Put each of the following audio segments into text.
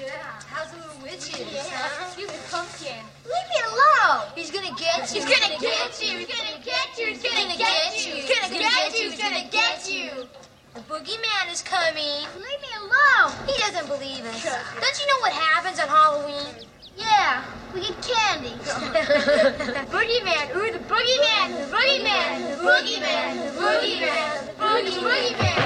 Yeah. How's the little witches? Yeah. You pumpkin. Leave me alone. He's gonna get you. He's gonna get you. He's gonna get you. He's gonna get you. He's gonna get you. He's gonna get you. The boogeyman is coming. Leave me alone. He doesn't believe us. Don't you know what happens on Halloween? Yeah, we get candy. The boogeyman. Ooh, the boogeyman. The boogeyman. The boogeyman. The boogeyman. The boogie boogeyman.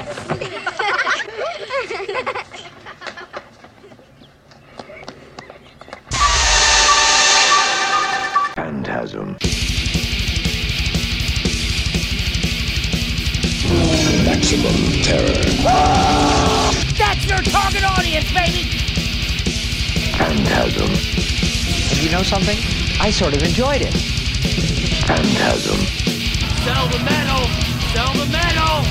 Maximum terror. That's your target audience, baby! Phantasm. And you know something? I sort of enjoyed it. Phantasm. Sell the metal! Sell the metal!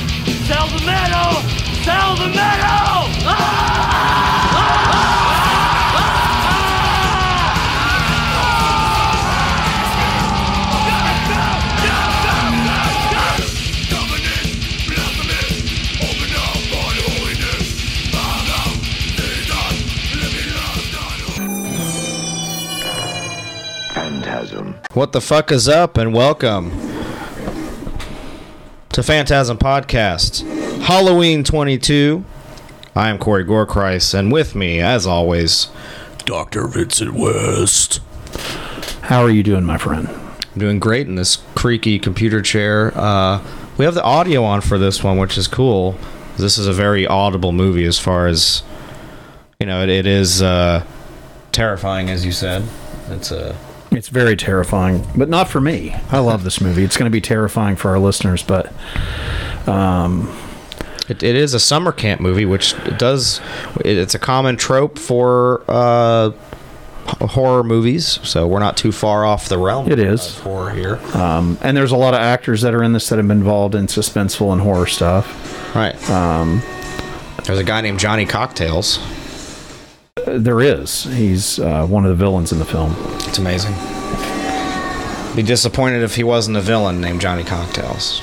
Sell the metal! Sell the metal! Ah! Phantasm. What the fuck is up, and welcome to Phantasm Podcast, Halloween 22. I am Corey Gorekreis, and with me, as always, Dr. Vincent West. How are you doing, my friend? I'm doing great in this creaky computer chair. Uh, we have the audio on for this one, which is cool. This is a very audible movie as far as, you know, it, it is uh, terrifying, as you said. It's a. It's very terrifying, but not for me. I love this movie. It's going to be terrifying for our listeners, but um, It, it is a summer camp movie, which does. It's a common trope for uh, horror movies, so we're not too far off the realm. It is. of horror here, um, and there's a lot of actors that are in this that have been involved in suspenseful and horror stuff. right? Um, There's a guy named Johnny Cocktails. There is. He's uh, one of the villains in the film. It's amazing. Be disappointed if he wasn't a villain named Johnny Cocktails.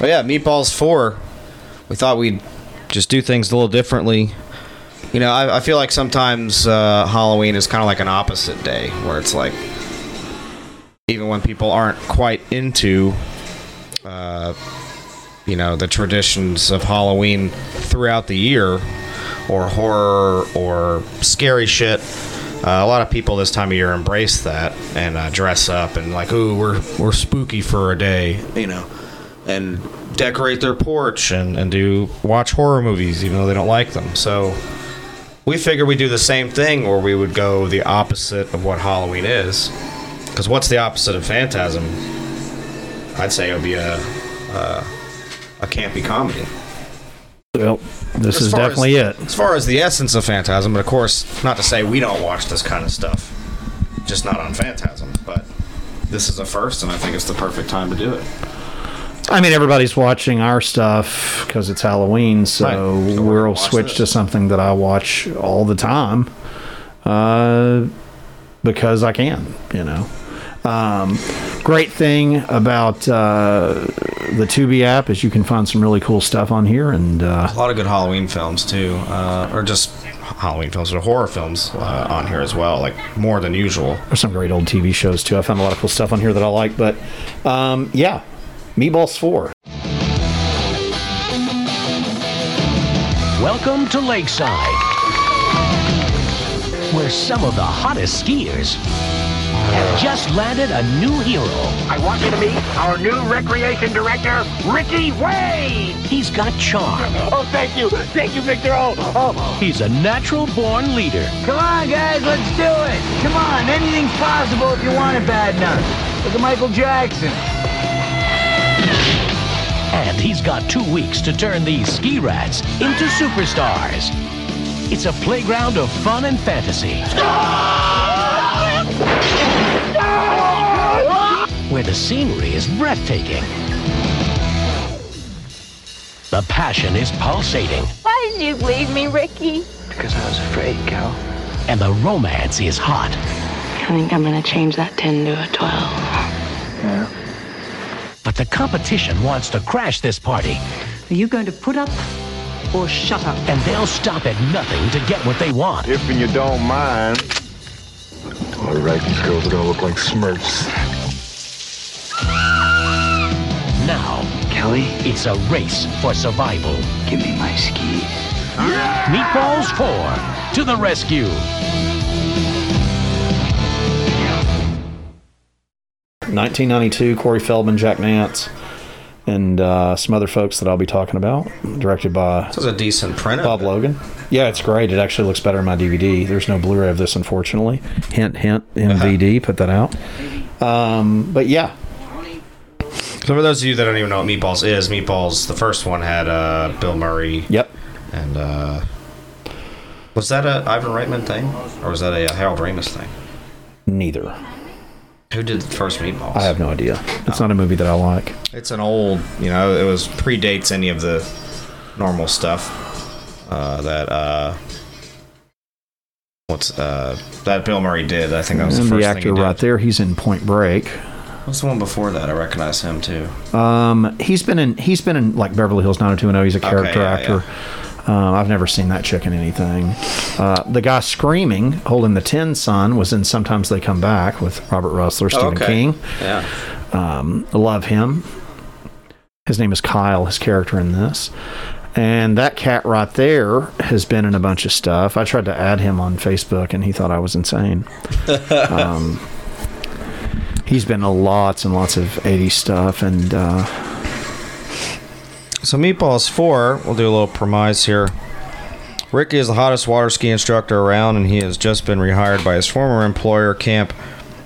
Oh yeah, Meatballs Four. We thought we'd just do things a little differently. You know, I, I feel like sometimes uh, Halloween is kind of like an opposite day, where it's like even when people aren't quite into, uh, you know, the traditions of Halloween throughout the year, or horror or scary shit. Uh, a lot of people this time of year embrace that and uh, dress up and like, ooh, we're we're spooky for a day, you know, and decorate their porch and, and do watch horror movies even though they don't like them. So we figured we'd do the same thing, or we would go the opposite of what Halloween is. Because what's the opposite of Phantasm? I'd say it would be a a, a campy comedy. Well, this As is definitely as, it. As far as the essence of Phantasm, but of course, not to say we don't watch this kind of stuff, just not on Phantasm. But this is a first, and I think it's the perfect time to do it. I mean, everybody's watching our stuff because it's Halloween, so Right. So we're we'll switch this. to something that I watch all the time uh, because I can, you know. Um, great thing about uh, the Tubi app is you can find some really cool stuff on here, and uh, A lot of good Halloween films too, uh, or just Halloween films, or horror films uh, on here as well, like more than usual. there's some great old TV shows too. I found a lot of cool stuff on here that I like, but um, yeah, Meatballs Four. Welcome to Lakeside, where some of the hottest skiers have just landed a new hero. I want you to meet our new recreation director, Ricky Wade. He's got charm. Oh, thank you. Thank you, Victor. Oh, oh. He's a natural born leader. Come on, guys, let's do it. Come on, anything's possible if you want it bad enough. Look at Michael Jackson. And he's got two weeks to turn these ski rats into superstars. It's a playground of fun and fantasy. Where the scenery is breathtaking. The passion is pulsating. Why did you leave me, Ricky? Because I was afraid, Cal. And the romance is hot. I think I'm gonna change that 10 to a 12. Yeah. But the competition wants to crash this party. Are you going to put up or shut up. And they'll stop at nothing to get what they want. If you don't mind. All right, these girls are gonna look like Smurfs. Now, Kelly, it's a race for survival. give me my skis. Meatballs 4 to the rescue. 1992, Corey Feldman, Jack Nance, and uh, some other folks that I'll be talking about. Directed by This is a decent print. Bob. Logan. Yeah, it's great. It actually looks better in my DVD. There's no Blu-ray of this, unfortunately. Hint, hint. MVD. Put that out. Um, but yeah, So for those of you that don't even know what Meatballs is, Meatballs, the first one had uh, Bill Murray. Yep. And uh, was that a Ivan Reitman thing, or was that a Harold Ramis thing? neither. Who did the first Meatballs? I have no idea. It's not a movie that I like. It's an old, you know, it was predates any of the normal stuff uh, that uh, what's uh, that Bill Murray did. I think that was and the the actor thing he did. right there, he's in Point Break. What's the one before that? I recognize him too. Um, he's been in he's been in like Beverly Hills 90210. He's a character yeah, actor. Um, I've never seen that chick in anything. Uh, the guy screaming, holding the tin son, was in Sometimes They Come Back with Robert Rusler, Stephen okay. King. Yeah. Um, love him. His name is Kyle, his character in this. And that cat right there has been in a bunch of stuff. I tried to add him on Facebook and he thought I was insane. um, he's been in lots and lots of 80s stuff. And uh, So Meatballs 4, we'll do a little premise here. Ricky is the hottest water ski instructor around, and he has just been rehired by his former employer, Camp,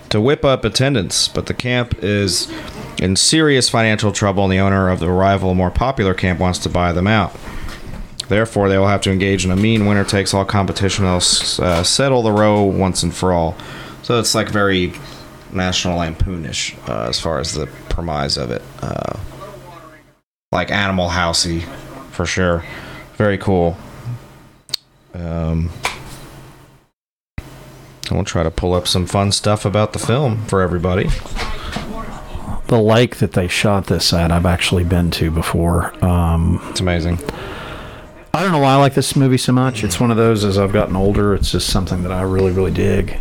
to whip up attendance. But the camp is in serious financial trouble, and the owner of the rival, more popular camp wants to buy them out. Therefore, they will have to engage in a mean winner takes all competition. They'll uh, settle the row once and for all. So it's like very National Lampoonish uh, as far as the premise of it. Uh, like Animal Housey, for sure. Very cool. Um, I'll try to pull up some fun stuff about the film for everybody. the lake that they shot this at, I've actually been to before. Um, It's amazing. I don't know why I like this movie so much. It's one of those as I've gotten older, it's just something that I really, really dig.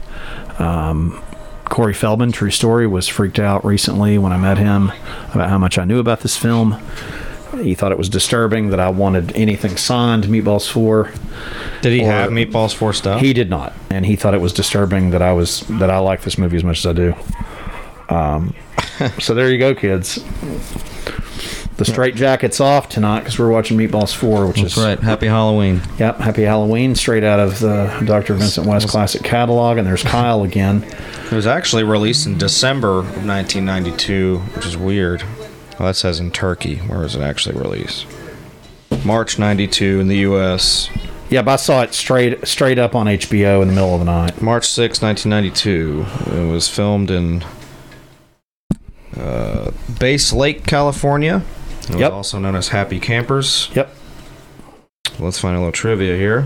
Um, Corey Feldman, true story, was freaked out recently when I met him about how much I knew about this film. He thought it was disturbing that I wanted anything signed Meatballs 4. Did he Or- have Meatballs 4 stuff? He did not, and he thought it was disturbing that I was that I like this movie as much as I do. Um, so there you go, kids. The straight jacket's off tonight because we're watching Meatballs 4, which That's is right. Happy Halloween. Yep, Happy Halloween, straight out of the Dr. Vincent West classic catalog, and there's Kyle again. It was actually released in December of 1992, which is weird. Well, that says in Turkey. Where was it actually released? March 92 in the U.S. Yep, I saw it straight straight up on HBO in the middle of the night. March 6, 1992. It was filmed in uh, Bass Lake, California. Yep. also known as Happy Campers. Yep. Let's find a little trivia here.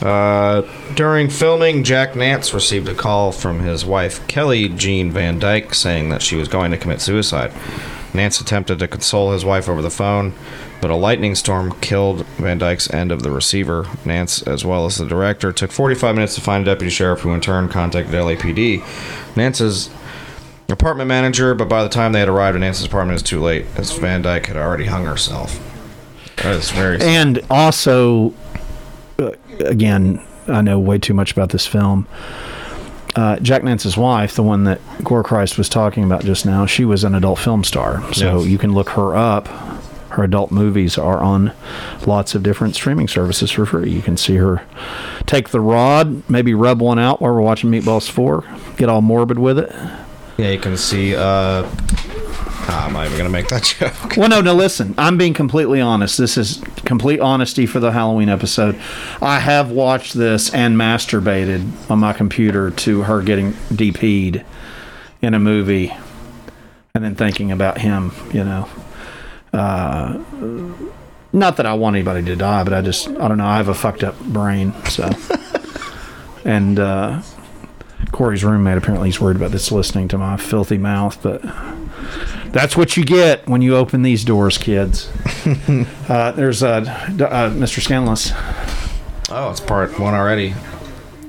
Uh, during filming, Jack Nance received a call from his wife, Kelly Jean Van Dyke, saying that she was going to commit suicide. Nance attempted to console his wife over the phone, but a lightning storm killed Van Dyke's end of the receiver. Nance, as well as the director, took 45 minutes to find a deputy sheriff who in turn contacted LAPD. Nance's apartment manager, but by the time they had arrived at Nance's apartment, it was too late, as Van Dyke had already hung herself. That is very And also, uh, again, I know way too much about this film. Uh, Jack Nance's wife, the one that Gore Christ was talking about just now, she was an adult film star. So Yes. you can look her up. Her adult movies are on lots of different streaming services for free. You can see her take the rod, maybe rub one out while we're watching Meatballs 4, get all morbid with it. Yeah, you can see. Uh, I'm not even gonna make that joke. Well, no, no, listen. I'm being completely honest. This is complete honesty for the Halloween episode. I have watched this and masturbated on my computer to her getting DP'd in a movie and then thinking about him, you know. Uh, not that I want anybody to die, but I just, I don't know. I have a fucked up brain, so. and, uh, Corey's roommate apparently he's worried about this listening to my filthy mouth, but that's what you get when you open these doors, kids. uh, there's uh, d- uh, Mr. Skinless. Oh, it's part one already.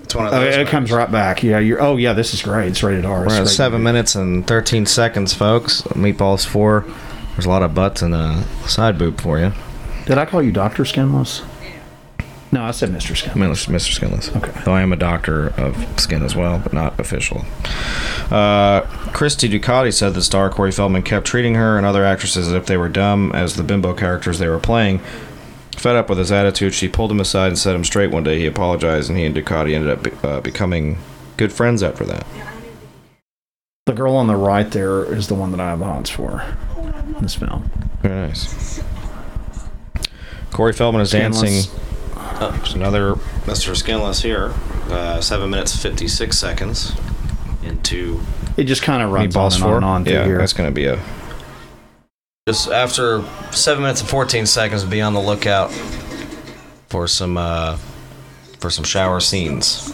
It's one of Oh, those. it comes right back. Yeah, you're. Oh, yeah, this is great. It's rated R. We're at seven minutes and 13 seconds, folks. Meatballs 4. There's a lot of butts and a side boob for you. Did I call you Doctor Skinless? No, I said Mr. Skinless. Mr. Skinless. Okay. Though I am a doctor of skin as well, but not official. Uh, Christy Ducati said that star Corey Feldman kept treating her and other actresses as if they were dumb as the bimbo characters they were playing. Fed up with his attitude, she pulled him aside and set him straight one day. He apologized, and he and Ducati ended up be- uh, becoming good friends after that. The girl on the right there is the one that I have the hots for in this film. Very nice. Corey Feldman is Skinless. dancing. Oh, there's another Mr. Skinless here. Uh, seven minutes fifty six seconds into It just kind of runs Meatballs on and on and on through yeah, here. that's going to be a. Just after seven minutes and fourteen seconds, be on the lookout for some uh, for some shower scenes.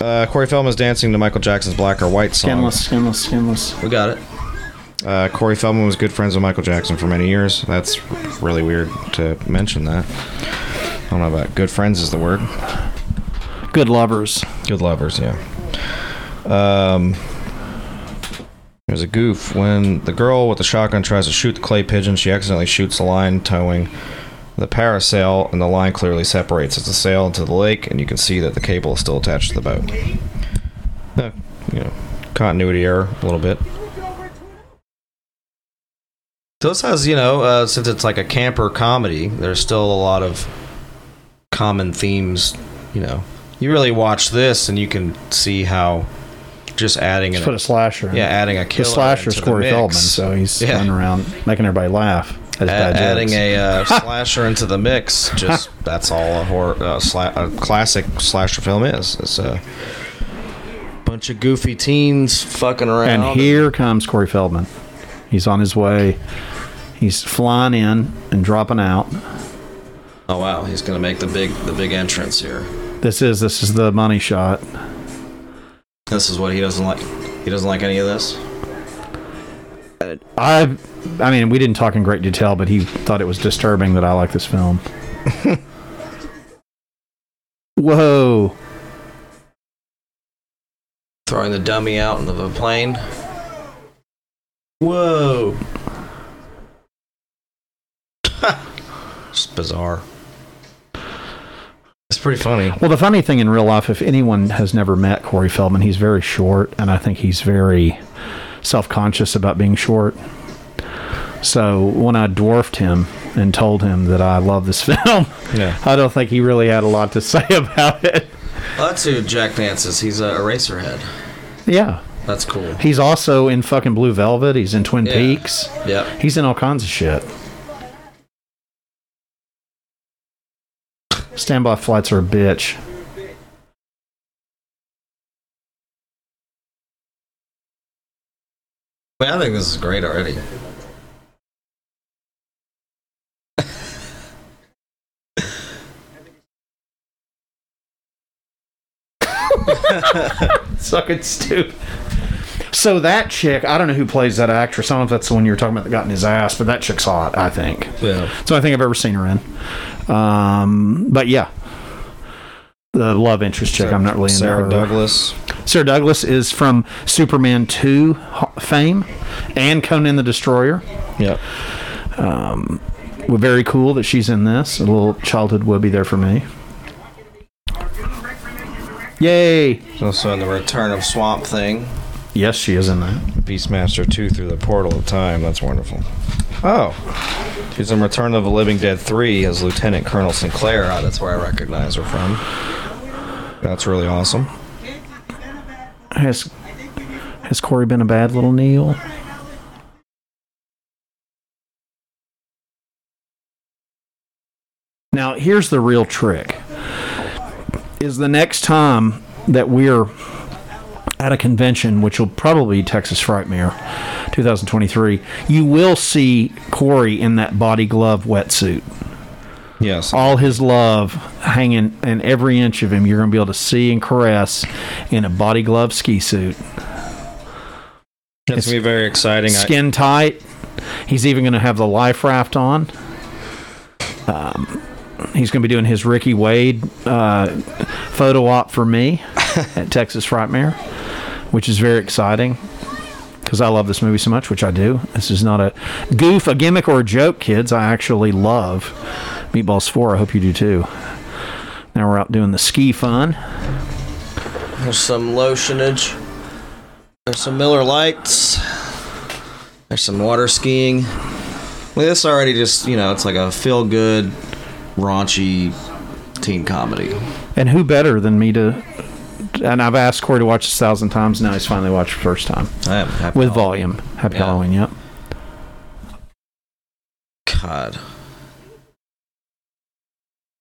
Uh, Corey Feldman is dancing to Michael Jackson's "Black or White" song. Skinless, skinless, skinless. We got it. Uh, Corey Feldman was good friends with Michael Jackson for many years. That's really weird to mention that. I don't know about good friends is the word. Good lovers. Good lovers, yeah. Um, there's a goof when the girl with the shotgun tries to shoot the clay pigeon. She accidentally shoots the line towing the parasail, and the line clearly separates as the sail into the lake, and you can see that the cable is still attached to the boat. Uh, you know, continuity error a little bit. So this has, you know, uh, since it's like a camper comedy, there's still a lot of common themes. You know, you really watch this and you can see how just adding Just an, put a slasher. yeah, adding a The killer slasher's the Corey. Feldman, so he's Yeah. running around making everybody laugh. As adding a uh, slasher into the mix. Just that's all a horror, uh, sla- a classic slasher film is. It's a bunch of goofy teens fucking around. And here comes Corey Feldman. He's on his way. He's flying in and dropping out. oh wow, he's gonna make the big the big entrance here. This is this is the money shot. This is what he doesn't like. He doesn't like any of this. I I mean, we didn't talk in great detail, but he thought it was disturbing that I like this film. Whoa. Throwing the dummy out into the plane. Whoa. Just bizarre. It's pretty funny. Well, the funny thing in real life, if anyone has never met Corey Feldman, he's very short, and I think he's very self conscious about being short. So when I dwarfed him and told him that I love this film, Yeah. I don't think he really had a lot to say about it. Well, that's who Jack Nance is. He's a Eraserhead. Yeah. That's cool. He's also in fucking Blue Velvet. He's in Twin Yeah. Peaks. Yep. He's in all kinds of shit. Standby flights are a bitch. I, mean, I think this is great already. Sucking stupid. So that chick, I don't know who plays that actress. I don't know if that's the one you were talking about that got in his ass, but that chick's hot. I think. Yeah. So I think I've ever seen her in. Um, but yeah, the love interest chick. I'm not really into Sarah her. Douglas. Sarah Douglas is from Superman 2 fame and Conan the Destroyer. Yep. Um, well, very cool that she's in this. A little childhood would be there for me. Yay! She's also in the Return of Swamp Thing. Yes, she is in that. Beastmaster 2 through the portal of time. That's wonderful. Oh. She's in Return of the Living Dead 3 as Lieutenant Colonel Sinclair. Oh, that's where I recognize her from. That's really awesome. Has has Corey been a bad little Neil? Now, here's the real trick. Is the next time that we're at a convention, which will probably be Texas Frightmare 2023, you will see Corey in that body glove wetsuit. Yes. All his love hanging in every inch of him, you're going to be able to see and caress in a body glove ski suit. It's gonna be very exciting. Skin tight. He's even going to have the life raft on. Um, he's going to be doing his Ricky Wade uh, photo op for me at Texas Frightmare, which is very exciting because I love this movie so much, which I do. This is not a goof, a gimmick, or a joke, kids. I actually love Meatballs 4. I hope you do too. Now we're out doing the ski fun. There's some lotionage. There's some Miller Lights. There's some water skiing. Well, this already just, you know, it's like a feel good, raunchy teen comedy. And who better than me to? And I've asked Corey to watch this a thousand times. Now he's finally watched the first time I am happy. with volume. Happy Yeah. Halloween. Yep. God.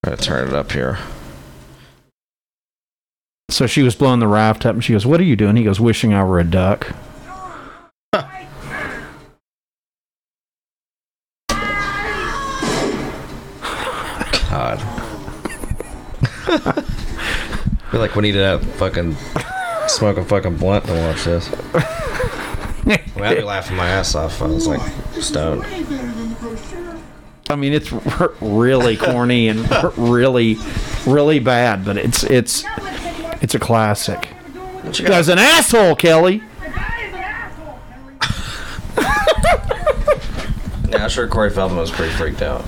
Try to turn it up here. So she was blowing the raft up, and she goes, "What are you doing?" He goes, "Wishing I were a duck." Feel like we need to fucking smoke a fucking blunt to watch this. well, I'd be laughing my ass off. I was like stoned. I mean, it's r- really corny and r- really, really bad, but it's it's it's a classic. you Guy's an asshole, Kelly. Yeah, I'm sure Corey Feldman was pretty freaked out.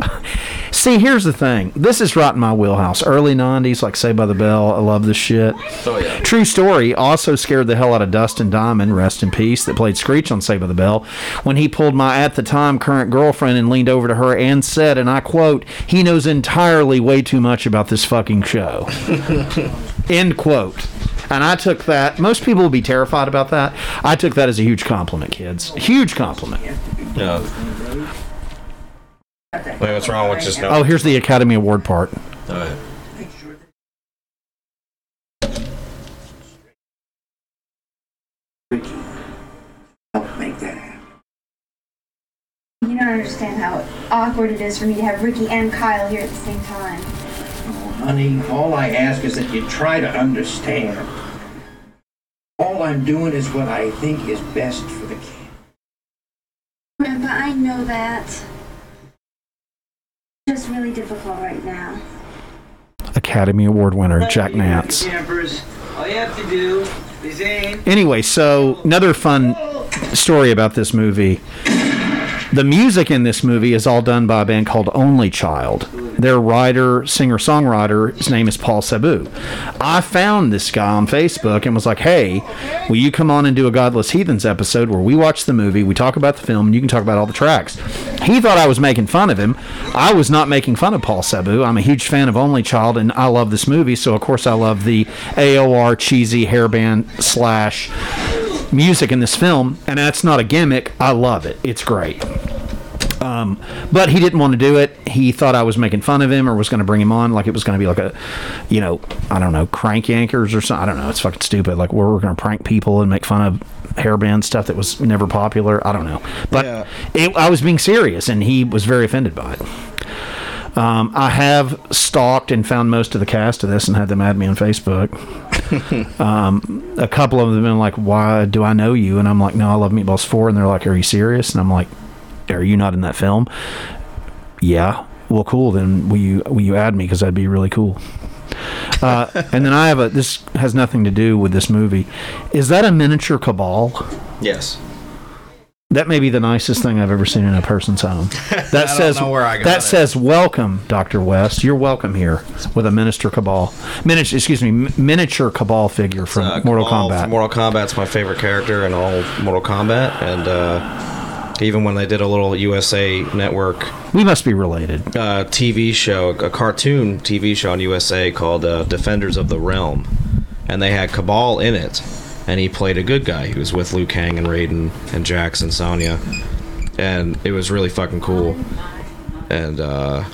See, here's the thing. This is right in my wheelhouse. Early '90s, like Saved by the Bell. I love this shit. Oh yeah. True story. Also scared the hell out of Dustin Diamond, rest in peace, that played Screech on Saved by the Bell, when he pulled my at the time current girlfriend and leaned over to her and said, and I quote, "He knows entirely way too much about this fucking show." End quote. And I took that. Most people would be terrified about that. I took that as a huge compliment, kids. Huge compliment. Yeah. Wait, what's wrong with just no? Oh, here's the Academy Award part. All right. make that happen. You don't understand how awkward it is for me to have Ricky and Kyle here at the same time. Oh, honey, all I ask is that you try to understand. All I'm doing is what I think is best for the kid. Grandpa, I know that. It's just really difficult right now. Academy Award winner Jack Nance. Campers, all you have to do is aim. Anyway, so another fun story about this movie. The music in this movie is all done by a band called Only Child. Their writer, singer songwriter, his name is Paul Sabu. I found this guy on Facebook and was like, hey, will you come on and do a Godless Heathens episode where we watch the movie, we talk about the film, and you can talk about all the tracks? He thought I was making fun of him. I was not making fun of Paul Sabu. I'm a huge fan of Only Child, and I love this movie, so of course I love the AOR cheesy hairband slash music in this film, and that's not a gimmick. I love it. It's great. Um, but he didn't want to do it. He thought I was making fun of him or was going to bring him on like it was going to be like a, you know, I don't know, crank yankers or something. I don't know. It's fucking stupid. Like where we're going to prank people and make fun of hairband stuff that was never popular. I don't know. But it, I was being serious, and he was very offended by it. Um, I have stalked and found most of the cast of this and had them add me on Facebook. um, a couple of them have been like, "Why do I know you?" And I'm like, "No, I love Meatballs 4. And they're like, "Are you serious?" And I'm like, "Are you not in that film?" Yeah. Well, cool. Then will you will you add me because that'd be really cool. Uh, and then I have a. This has nothing to do with this movie. Is that a miniature Kabal? Yes. That may be the nicest thing I've ever seen in a person's home. That says know where I got that it. says welcome, Doctor West. You're welcome here with a miniature Kabal, miniature. Excuse me, miniature Kabal figure from Uh, Mortal Kabal Kombat. from Mortal Kombat's my favorite character in all Mortal Kombat, and uh, even when they did a little USA Network we must be related. uh, TV show, a cartoon TV show on USA called uh, Defenders of the Realm, and they had Kabal in it, and he played a good guy. He was with Liu Kang and Raiden and Jax and Sonya, and it was really fucking cool. And uh,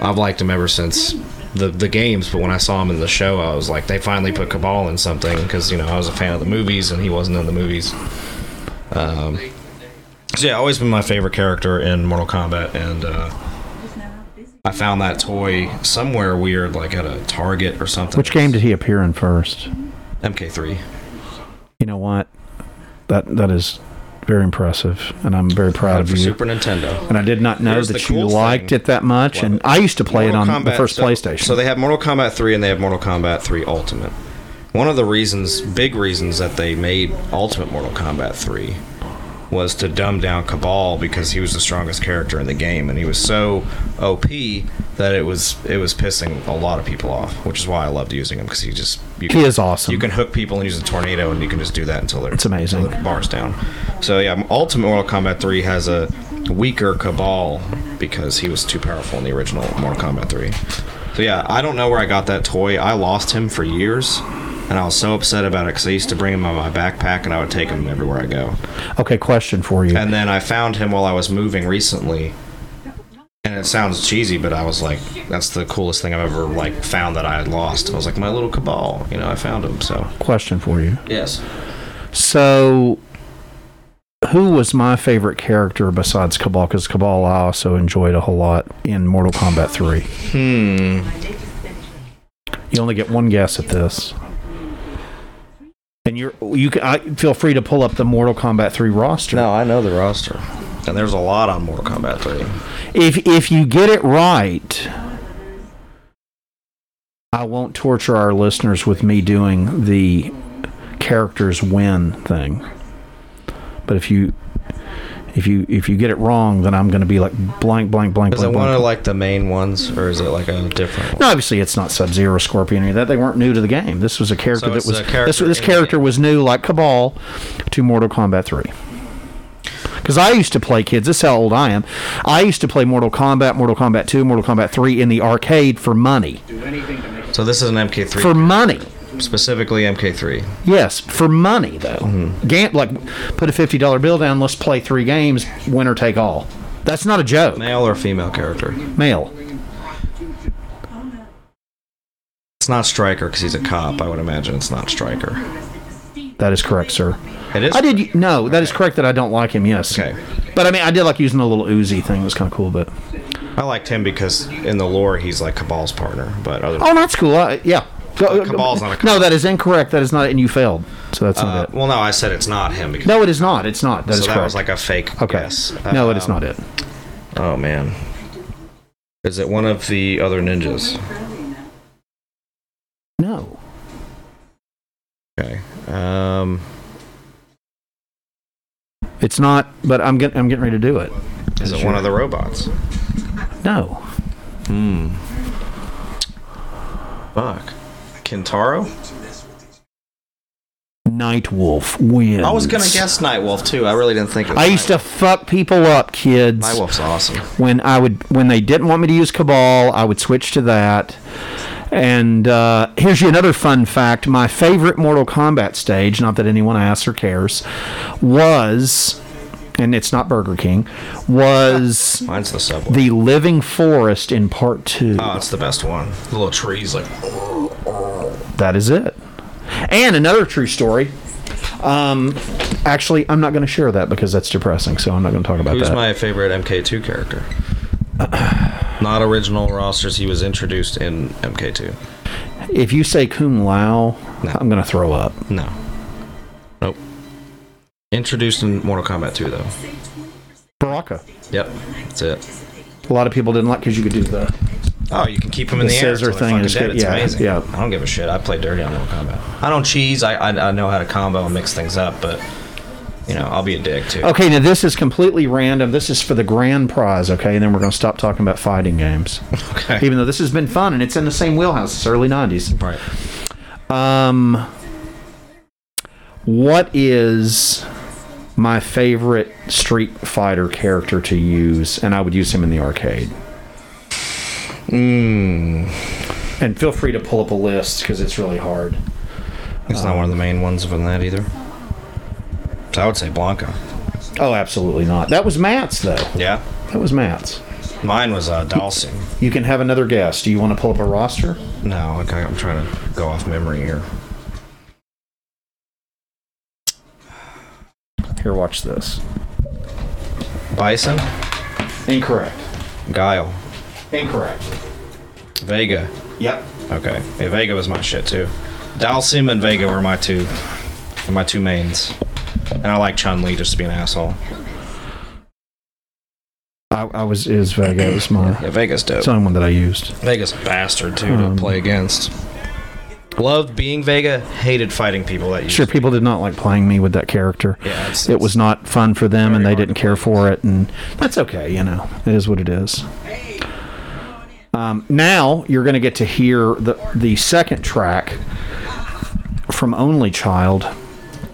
I've liked him ever since the the games. But when I saw him in the show, I was like, they finally put Kabal in something because you know I was a fan of the movies and he wasn't in the movies. Um, so yeah, always been my favorite character in Mortal Kombat, and uh, I found that toy somewhere weird, like at a Target or something. Which game did he appear in first? MK3. You know what? That that is very impressive, and I'm very proud of you. Super Nintendo. And I did not know Here's that the you liked thing. it that much. And I used to play it on Mortal the first so- PlayStation. So they have Mortal Kombat 3 and they have Mortal Kombat 3 Ultimate. One of the reasons, big reasons that they made Ultimate Mortal Kombat 3 was to dumb down Kabal because he was the strongest character in the game and he was so OP that it was it was pissing a lot of people off, which is why I loved using him because he just you He is awesome. You can hook people and use a tornado and you can just do that until they're It's amazing. until the bar's down. So yeah, Ultimate Mortal Kombat 3 has a weaker Kabal because he was too powerful in the original Mortal Kombat 3. So yeah, I don't know where I got that toy. I lost him for years, and I was so upset about it because I used to bring him in my backpack and I would take him everywhere I go. okay, question for you. And then I found him while I was moving recently. And it sounds cheesy, but I was like, that's the coolest thing I've ever like found that I had lost. I was like, my little Kabal, you know, I found him. So question for you. yes, So, who was my favorite character besides Kabal? Because Kabal I also enjoyed a whole lot in Mortal Kombat 3. Hmm. You only get one guess at this. And you're you can I, feel free to pull up the Mortal Kombat 3 roster. No, I know the roster, and there's a lot on Mortal Kombat 3. If if you get it right, I won't torture our listeners with me doing the characters win thing. But if you if you if you get it wrong, then I'm going to be like blank blank blank blank. Is it one blank. of like the main ones, or is it like a different one? No, obviously it's not Sub Zero, Scorpion, of that. They weren't new to the game. This was a character So that was character this this character was new, like Kabal, to Mortal Kombat Three. Because I used to play kids. This is how old I am. I used to play Mortal Kombat, Mortal Kombat Two, Mortal Kombat Three in the arcade for money. So this is an MK3 For money. Specifically MK3. Yes, for money though. Mm-hmm. Gam- like put a fifty dollar bill down. Let's play three games. Winner take all. That's not a joke. Male or female character? Male. It's not Striker because he's a cop. I would imagine it's not Striker. That is correct, sir. It is. I did. No, that is correct. That I don't like him. Yes. Okay. But I mean, I did like using the little Uzi thing. It was kind of cool. But I liked him because in the lore he's like Kabal's partner, but other oh, that's cool. I, yeah. Go- Kabal's not a No, that is incorrect. That is not, and you failed. So that's uh, not it. well, no, I said it's not him because No, it is not. It's not. That is so that correct. was like a fake okay. guess. no, it is Um, not it. Oh man, is it one of the other ninjas? No. Okay. Um, It's not. But I'm getting. I'm getting ready to do it. is it one of the robots? No. Hmm. Fuck. Kintaro? Nightwolf wins. I was gonna guess Nightwolf too. I really didn't think it was I used to fuck people up, kids. Nightwolf's awesome. when I would when they didn't want me to use Kabal, I would switch to that. And uh, here's you another fun fact: my favorite Mortal Kombat stage, not that anyone asks or cares, was, and it's not Burger King, was Mine's the subway. the Living Forest in Part Two. Oh, it's the best one. The little trees, like. That is it. And another true story. Um, actually, I'm not going to share that because that's depressing. So I'm not going to talk about Who's that. Who's my favorite MK2 character? Not original rosters. He was introduced in MK2. if you say Kung Lao, I'm going to throw up. No. Nope. Introduced in Mortal Kombat 2, though. Baraka. Yep. That's it. A lot of people didn't like because you could do the. Oh, you can keep them in The the, air. scissor thing is good. It's Yeah, amazing. yeah. I don't give a shit. I play dirty on Mortal Kombat. I don't cheese. I, I I know how to combo and mix things up, but you know I'll be a dick too. Okay, now this is completely random. This is for the grand prize, okay? And then we're going to stop talking about fighting games. Okay. Even though this has been fun and it's in the same wheelhouse, it's early 90s. Right. Um, what is my favorite Street Fighter character to use? And I would use him in the arcade. Mm. And feel free to pull up a list because it's really hard. It's not one of the main ones from that either. So I would say Blanka. Oh, absolutely not. That was Matt's, though. Yeah. That was Matt's. Mine was uh, Dhalsim. You can have another guess. Do you want to pull up a roster? No, okay, I'm trying to go off memory here. Here, watch this. Bison, Incorrect. Guile, Incorrect. Vega. Yep. Okay, yeah, Vega was my shit too. Dhalsim and Vega were my two, were my two mains. And I like Chun Li just to be an asshole. I, I was is Vega. It was my Yeah, Vega's dope. it's the only one that I used. Vega's a bastard too Um, to play against. Loved being Vega, hated fighting people that used Sure, people did not like playing me with that character. Yeah, it's- it was not fun for them, and they didn't care for it, and that's okay. You know, it is what it is. Um, now you're going to get to hear the the second track from Only Child,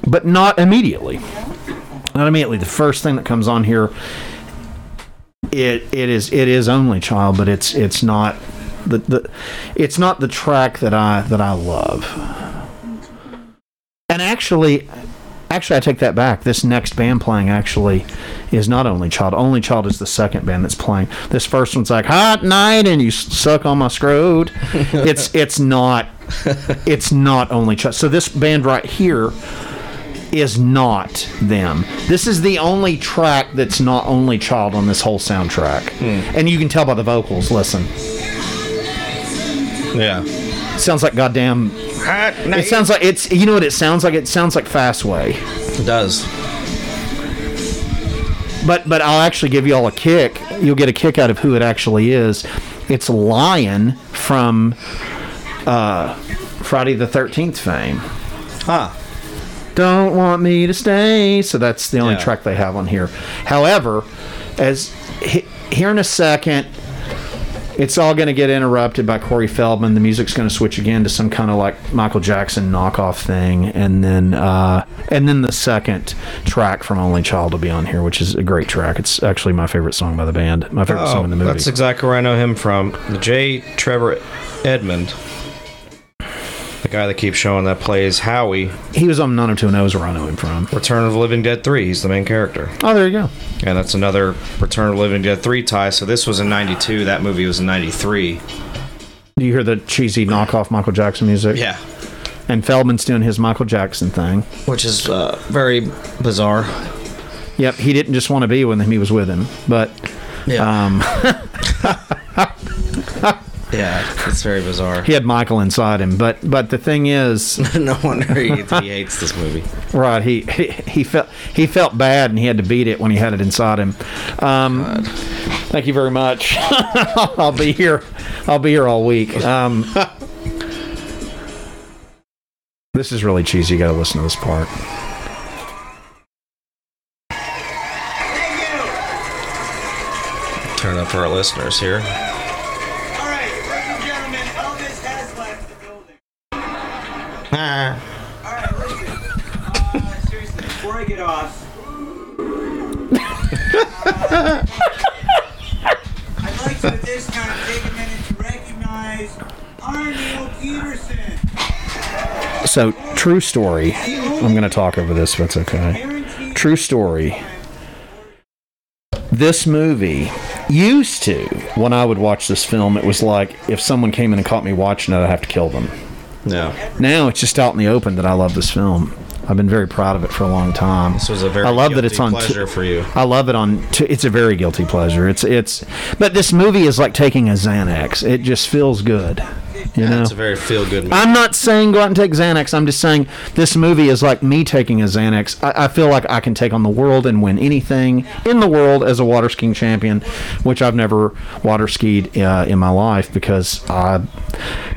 but not immediately. Not immediately. The first thing that comes on here, it it is it is Only Child, but it's it's not the, the it's not the track that I that I love. And actually, actually, I take that back. This next band playing actually is not Only Child. Only Child is the second band that's playing. This first one's like Hot Night and you suck on my scrode. it's it's not it's not Only Child. So this band right here is not them. This is the only track that's not Only Child on this whole soundtrack, hmm. and you can tell by the vocals. Listen, Yeah. Sounds like goddamn. It sounds like it's. You know what it sounds like? It sounds like Fastway. It does. But but I'll actually give you all a kick. You'll get a kick out of who it actually is. It's Lion from uh, Friday the Thirteenth fame. Huh. Don't want me to stay. So that's the only Yeah. track they have on here. However, as he, here in a second, it's all going to get interrupted by Corey Feldman. The music's going to switch again to some kind of like Michael Jackson knockoff thing, and then uh, and then the second track from Only Child will be on here, which is a great track. It's actually my favorite song by the band. My favorite song in the movie. Oh, That's exactly where I know him from. The J. Trevor Edmond, the guy that keeps showing that plays Howie. he was on 90210 is where I know him from. Return of the Living Dead 3. He's the main character. Oh, there you go. And that's another Return of the Living Dead 3 tie. So this was in 92. That movie was in 93. Do you hear the cheesy knockoff Michael Jackson music? Yeah. And Feldman's doing his Michael Jackson thing. Which is uh, very bizarre. Yep, he didn't just want to be with him; he was with him. But um, Yeah, it's very bizarre. he had Michael inside him. But but the thing is, no wonder he, he hates this movie. right? He, he he felt he felt bad, and he had to beat it when he had it inside him. Um, thank you very much. I'll be here. I'll be here all week. Um, this is really cheesy. You got to listen to this part. Turn up for our listeners here. Before I get off, I'd like to at this time take a minute to recognize Arnold Peterson. So, true story. I'm going to talk over this, if it's okay. True story. This movie used to, when I would watch this film, it was like if someone came in and caught me watching it, I'd have to kill them. No. Now it's just out in the open that I love this film. I've been very proud of it for a long time. This was a very I love that it's on. t- pleasure for you. I love it on. T- it's a very guilty pleasure. It's it's. But this movie is like taking a Xanax. It just feels good. You know. It's a very feel good movie. I'm not saying go out and take Xanax. I'm just saying this movie is like me taking a Xanax. I, I feel like I can take on the world and win anything in the world as a water skiing champion, which I've never water skied uh, in my life because I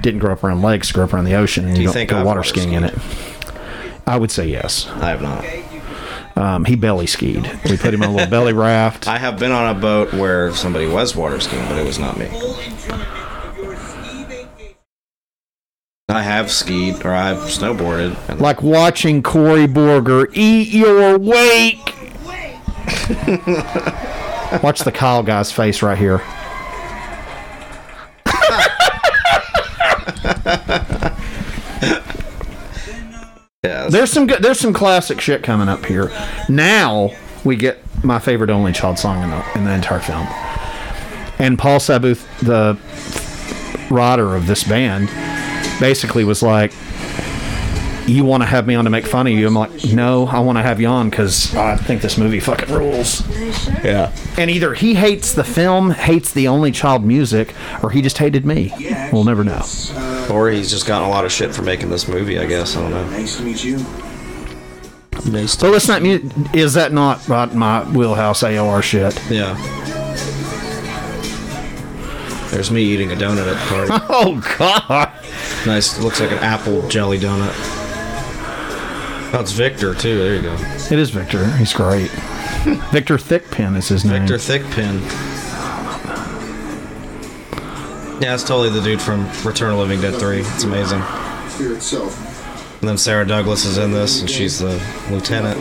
didn't grow up around lakes, grew up around the ocean, and Do you, you don't think go I've water water skiing in it. I would say yes. I have not. Um, he belly skied. We put him on a little belly raft. I have been on a boat where somebody was water skiing, but it was not me. I have skied or I've snowboarded. Like watching Corey Borger eat your wake. Watch the Kyle guy's face right here. yeah, There's some good, there's some classic shit coming up here. Now we get my favorite only child song in the in the entire film. And Paul Sabu, the writer of this band, basically was like, "You want to have me on to make fun of you?" I'm like, "No, I want to have you on because I think this movie fucking rules." Yeah. And either he hates the film, hates the only child music, or he just hated me. We'll never know. Or he's just gotten a lot of shit for making this movie, I guess. I don't know. Nice to meet you. So let's not. mu- Is that not right my wheelhouse AOR shit? Yeah. There's me eating a donut at the party. Oh God! Nice. Looks like an apple jelly donut. Oh, it's Victor too. There you go. It is Victor. He's great. Victor Thickpin is his name. Victor Thickpin. Yeah, it's totally the dude from Return of the Living Dead 3. It's amazing. Fear itself. And then Sarah Douglas is in this, and she's the lieutenant.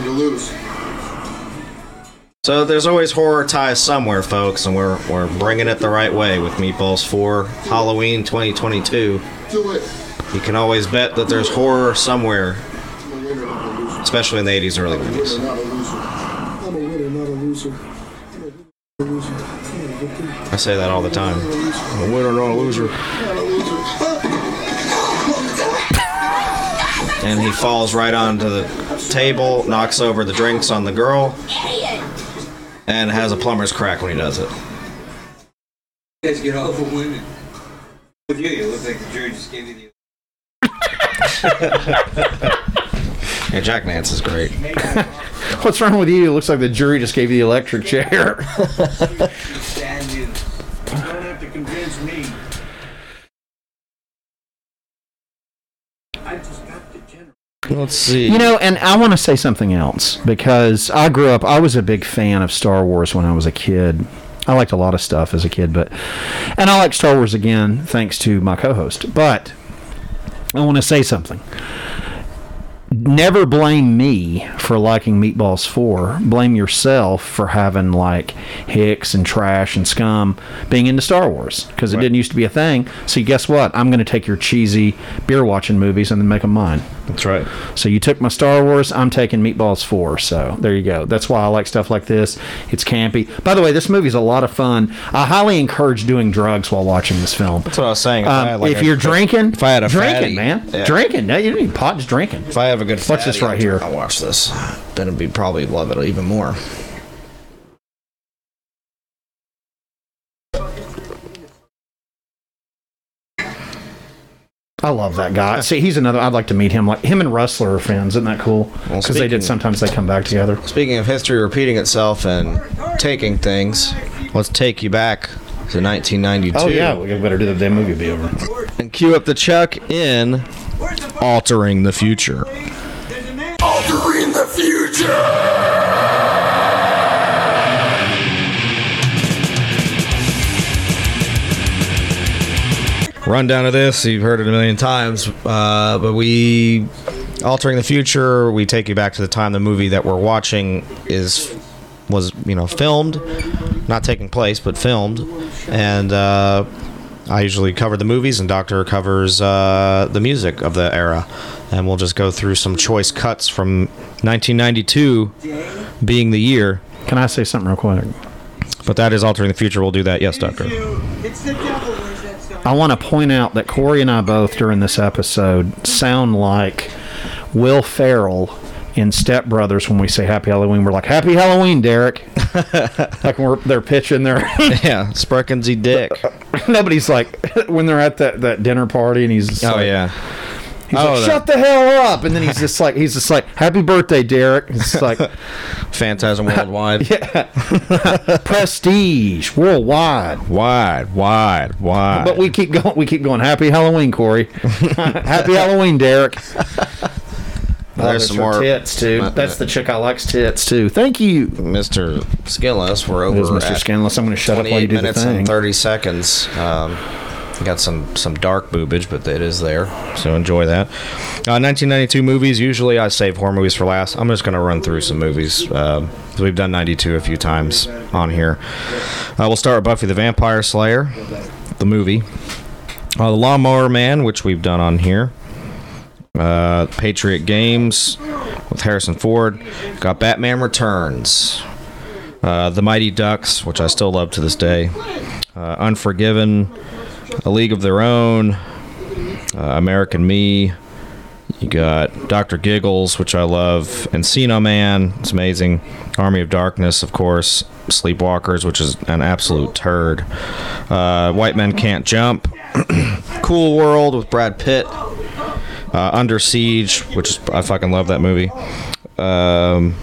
So there's always horror ties somewhere, folks, and we're we're bringing it the right way with Meatballs 4 Halloween 2022. You can always bet that there's horror somewhere, especially in the 80s, early I'm a winner, 90s. not a loser. I'm a winner, not a loser. I'm a winner, not a loser. I'm a victim, I say that all the time. I'm a winner. Not a loser. And he falls right onto the table, knocks over the drinks on the girl, and has a plumber's crack when he does it. You guys get all the women. With you, you look like the jury just gave you the. Yeah, Jack Nance is great. What's wrong with you? It looks like the jury just gave you the electric chair. Stand you. Let's see. You know, and I want to say something else because I grew up, I was a big fan of Star Wars when I was a kid. I liked a lot of stuff as a kid, but, and I like Star Wars again thanks to my co host. But I want to say something. Never blame me for liking Meatballs 4. Blame yourself for having like Hicks and Trash and Scum being into Star Wars because it didn't used to be a thing. So guess what? I'm going to take your cheesy beer watching movies and then make them mine. That's right. So you took my Star Wars, I'm taking Meatballs 4. So there you go. That's why I like stuff like this. It's campy. By the way, this movie's a lot of fun. I highly encourage doing drugs while watching this film. That's what I was saying. If, I Um, had like if a- you're drinking, if I had a drinking, fatty, man, yeah. drinking. No, you don't need pot, just drinking. If I have a good Watch this right here. I'll watch this. Then it'd be probably love it even more. I love that guy. See, he's another. I'd like to meet him. Like him and Rusler are friends. Isn't that cool? Well, Because they did. Sometimes they come back together. Speaking of history repeating itself and taking things, let's take you back to 1992. Oh yeah, we better do the damn movie. Be over. And cue up the Chuck in Altering the Future. Altering the future. rundown of this. You've heard it a million times, uh, but we altering the future. We take you back to the time the movie that we're watching is was you know filmed, not taking place, but filmed, and. Uh, I usually cover the movies, and Doctor covers uh, the music of the era, and we'll just go through some choice cuts from 1992, being the year. Can I say something real quick? But that is altering the future. We'll do that. Yes, Doctor. It's the devil. Where's that song? I want to point out that Corey and I both during this episode sound like Will Ferrell in Step Brothers when we say Happy Halloween. We're like Happy Halloween, Derek. like we're, they're pitching their yeah, Spreckensy Dick. Nobody's like when they're at that, that dinner party and he's Oh like, yeah. He's Oh, like, that- shut the hell up, and then he's just like, he's just like, "Happy birthday, Derek!" It's like, Phantasm Worldwide. yeah, prestige worldwide. Wide, wide, wide. But we keep going. We keep going. Happy Halloween, Corey. Happy Halloween, Derek. Oh, There's some more tits too. Uh, That's the chick I likes tits too. Thank you, Mr. Skinless. We're over is Mr. Skinless. I'm going to shut up while 28 you do the minutes thing. and 30 seconds. Um, got some some dark boobage, but it is there, so enjoy that. Uh, 1992 movies. Usually, I save horror movies for last. I'm just going to run through some movies. Uh, we've done 92 a few times on here. Uh, we'll start with Buffy the Vampire Slayer, the movie. Uh, the Lawnmower Man, which we've done on here. Uh, Patriot Games with Harrison Ford. Got Batman Returns. Uh, the Mighty Ducks, which I still love to this day. Uh, Unforgiven. A League of Their Own. Uh, American Me. You got Dr. Giggles, which I love. Encino Man. It's amazing. Army of Darkness, of course. Sleepwalkers, which is an absolute turd. Uh, White Men Can't Jump. cool World with Brad Pitt. Uh, Under Siege, which I fucking love that movie. Um,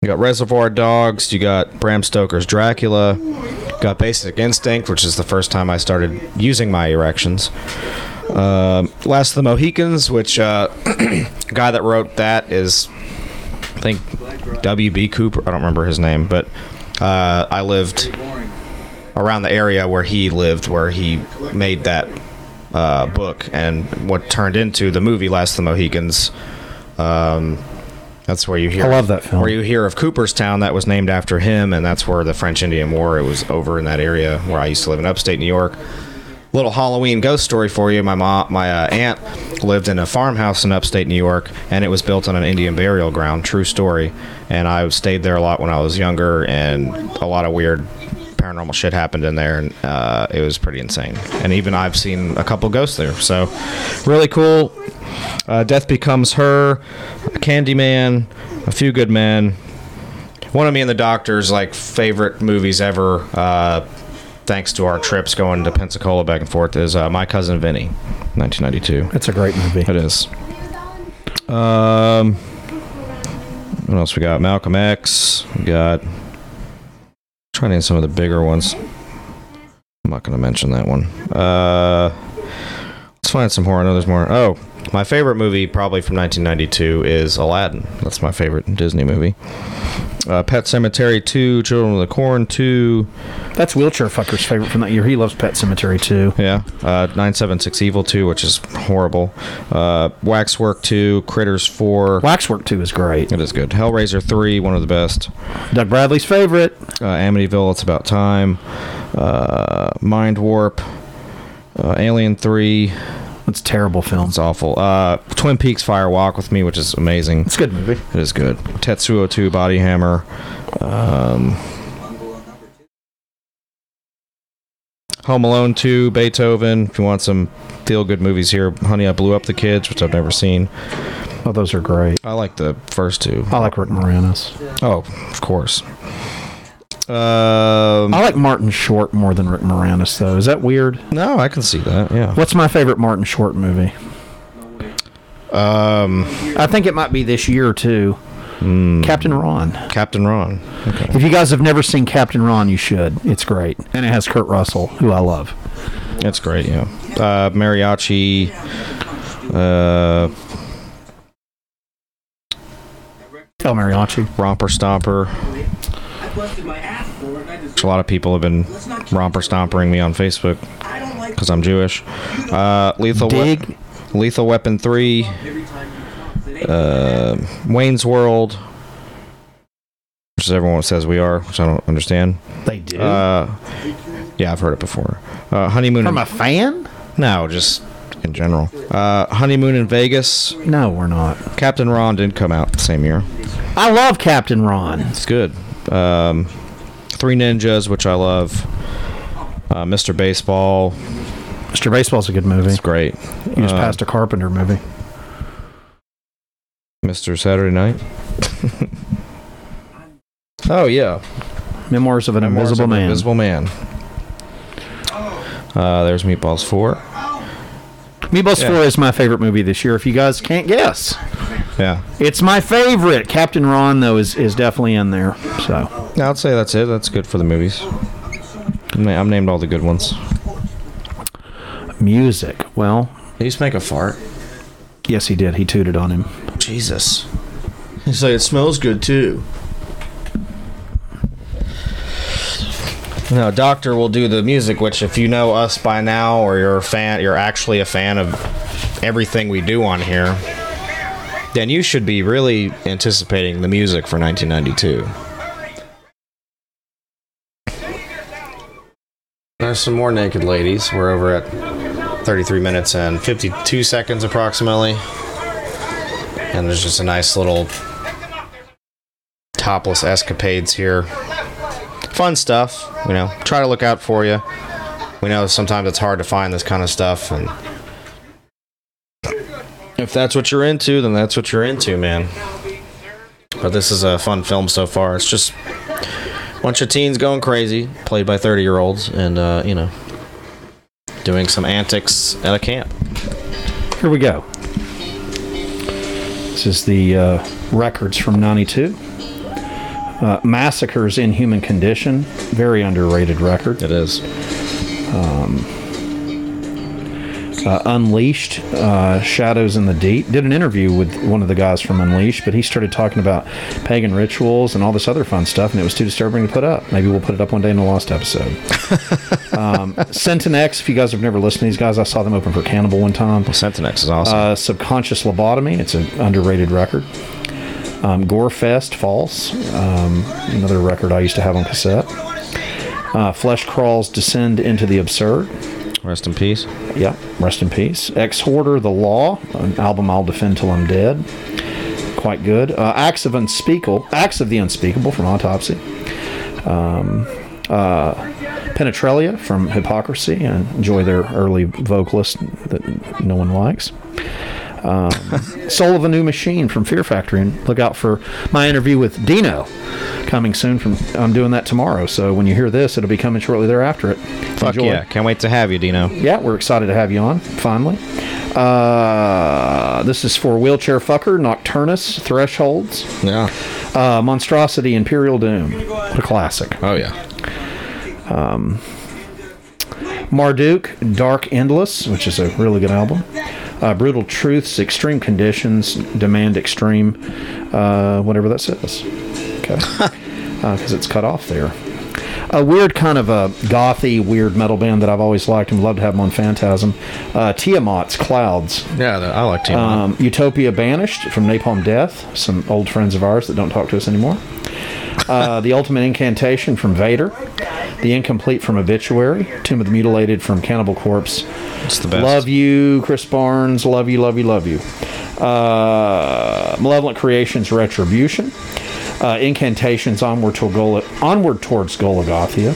you got Reservoir Dogs. You got Bram Stoker's Dracula. Got Basic Instinct, which is the first time I started using my erections. Um, Last of the Mohicans, which uh, guy that wrote that is, I think, W.B. Cooper. I don't remember his name, but uh, I lived around the area where he lived, where he made that uh, book, and what turned into the movie Last of the Mohicans. Um, that's where you hear. I love that film. Where you hear of Cooperstown, that was named after him, and that's where the French Indian War. It was over in that area where I used to live in upstate New York. Little Halloween ghost story for you. My mom, my uh, aunt, lived in a farmhouse in upstate New York, and it was built on an Indian burial ground. True story. And I stayed there a lot when I was younger, and a lot of weird paranormal shit happened in there, and uh, it was pretty insane. And even I've seen a couple ghosts there. So, really cool. Uh, Death Becomes Her, Candyman, A Few Good Men. One of me and the doctor's like favorite movies ever. Uh, thanks to our trips going to Pensacola back and forth is uh, My Cousin Vinny, 1992. It's a great movie. It is. Um, what else we got? Malcolm X. We got. Trying to name some of the bigger ones. I'm not going to mention that one. Uh, let's find some more. I know there's more. Oh, my favorite movie, probably from 1992, is Aladdin. That's my favorite Disney movie. Uh, Pet Sematary 2, Children of the Corn 2. That's Wheelchair Fucker's favorite from that year. He loves Pet Sematary 2. Yeah. Uh, 976 Evil 2, which is horrible. Uh, Waxwork 2, Critters 4. Waxwork 2 is great. It is good. Hellraiser 3, one of the best. Doug Bradley's favorite. Uh, Amityville, It's About Time. Uh, Mind Warp. Uh, Alien 3. It's a terrible film. It's awful. Uh, Twin Peaks Fire Walk with Me, which is amazing. It's a good movie. It is good. Tetsuo 2 Body Hammer. Um, Home Alone 2, Beethoven. If you want some feel good movies here, Honey, I Blew Up the Kids, which I've never seen. Oh, those are great. I like the first two. I like Rick Moranis. Oh, of course. Um, I like Martin Short more than Rick Moranis, though. Is that weird? No, I can see that. Yeah. What's my favorite Martin Short movie? Um, I think it might be this year too. Captain Ron. Captain Ron. Okay. If you guys have never seen Captain Ron, you should. It's great, and it has Kurt Russell, who I love. That's great. Yeah. Uh, mariachi. Uh, El Mariachi. Romper Stomper. A lot of people have been romper stompering me on Facebook because I'm Jewish. Uh, Lethal Dig. Weapon. Lethal Weapon 3. Uh, Wayne's World. Which is everyone says we are, which I don't understand. They do. Uh, yeah, I've heard it before. Uh, Honeymoon. From in- a fan? no, just in general. Uh, Honeymoon in Vegas. No, we're not. Captain Ron didn't come out the same year. I love Captain Ron. It's good. Um, Three Ninjas, which I love. Uh, Mr. Baseball. Mr. Baseball's a good movie. It's great. You just Uh, passed a Carpenter movie. Mr. Saturday Night. oh yeah, Memoirs of an Memoirs Invisible of an Man. Invisible Man. Uh, there's Meatballs Four. Meatballs Yeah. 4 is my favorite movie this year, if you guys can't guess. Yeah, It's my favorite. Captain Ron, though, is, is definitely in there. So, yeah, I'd say that's it. That's good for the movies. I'm, named all the good ones. music. Well, Did you just make a fart? yes, he did. He tooted on him. Jesus. He's like, it smells good too. No, Doctor will do the music, which if you know us by now or you're a fan, you're actually a fan of everything we do on here, then you should be really anticipating the music for 1992. There's some more naked ladies. We're over at 33 minutes and 52 seconds approximately. And there's just a nice little topless escapades here. Fun stuff, you know. Try to look out for you. We know sometimes it's hard to find this kind of stuff, and if that's what you're into, then that's what you're into, man. But this is a fun film so far. It's just a bunch of teens going crazy, played by 30 year olds, and, uh, you know, doing some antics at a camp. Here we go. This is the uh, records from 92. Uh, Massacres Inhuman Condition, very underrated record. It is. Um, uh, Unleashed, uh, Shadows in the Deep. Did an interview with one of the guys from Unleashed, but he started talking about pagan rituals and all this other fun stuff, and it was too disturbing to put up. Maybe we'll put it up one day in a lost episode. um, X, if you guys have never listened to these guys, I saw them open for Cannibal one time. Well, X is awesome. Uh, Subconscious Lobotomy, it's an underrated record. Um, Gorefest, False, um, another record I used to have on cassette. Uh, Flesh Crawls Descend into the Absurd. Rest in peace. Yeah, rest in peace. Exhorder, The Law, an album I'll defend till I'm dead. Quite good. Uh, Acts of Unspeakable, Acts of the Unspeakable from Autopsy. Um, uh, Penetralia from Hypocrisy. I enjoy their early vocalist that no one likes. Um, Soul of a New Machine from Fear Factory, and look out for my interview with Dino coming soon. From I'm doing that tomorrow, so when you hear this, it'll be coming shortly thereafter. It. Fuck Enjoy. yeah! Can't wait to have you, Dino. Yeah, we're excited to have you on finally. Uh, this is for Wheelchair Fucker, Nocturnus, Thresholds. Yeah. Uh, Monstrosity, Imperial Doom. What a classic. Oh yeah. Um, Marduk, Dark Endless, which is a really good album. Uh, Brutal Truths, Extreme Conditions, Demand Extreme, uh, whatever that says. Okay. Because it's cut off there. A weird kind of a gothy, weird metal band that I've always liked and would love to have them on Phantasm. Uh, Tiamat's Clouds. Yeah, I like Tiamat. Um, Utopia Banished from Napalm Death, some old friends of ours that don't talk to us anymore. Uh, the Ultimate Incantation from Vader. The End Complete from Obituary. Tomb of the Mutilated from Cannibal Corpse. It's the best. Love you, Chris Barnes. Love you, love you, love you. Uh, Malevolent Creations Retribution. Uh, Incantations Onward, to Gol- Onward Towards Golagothia.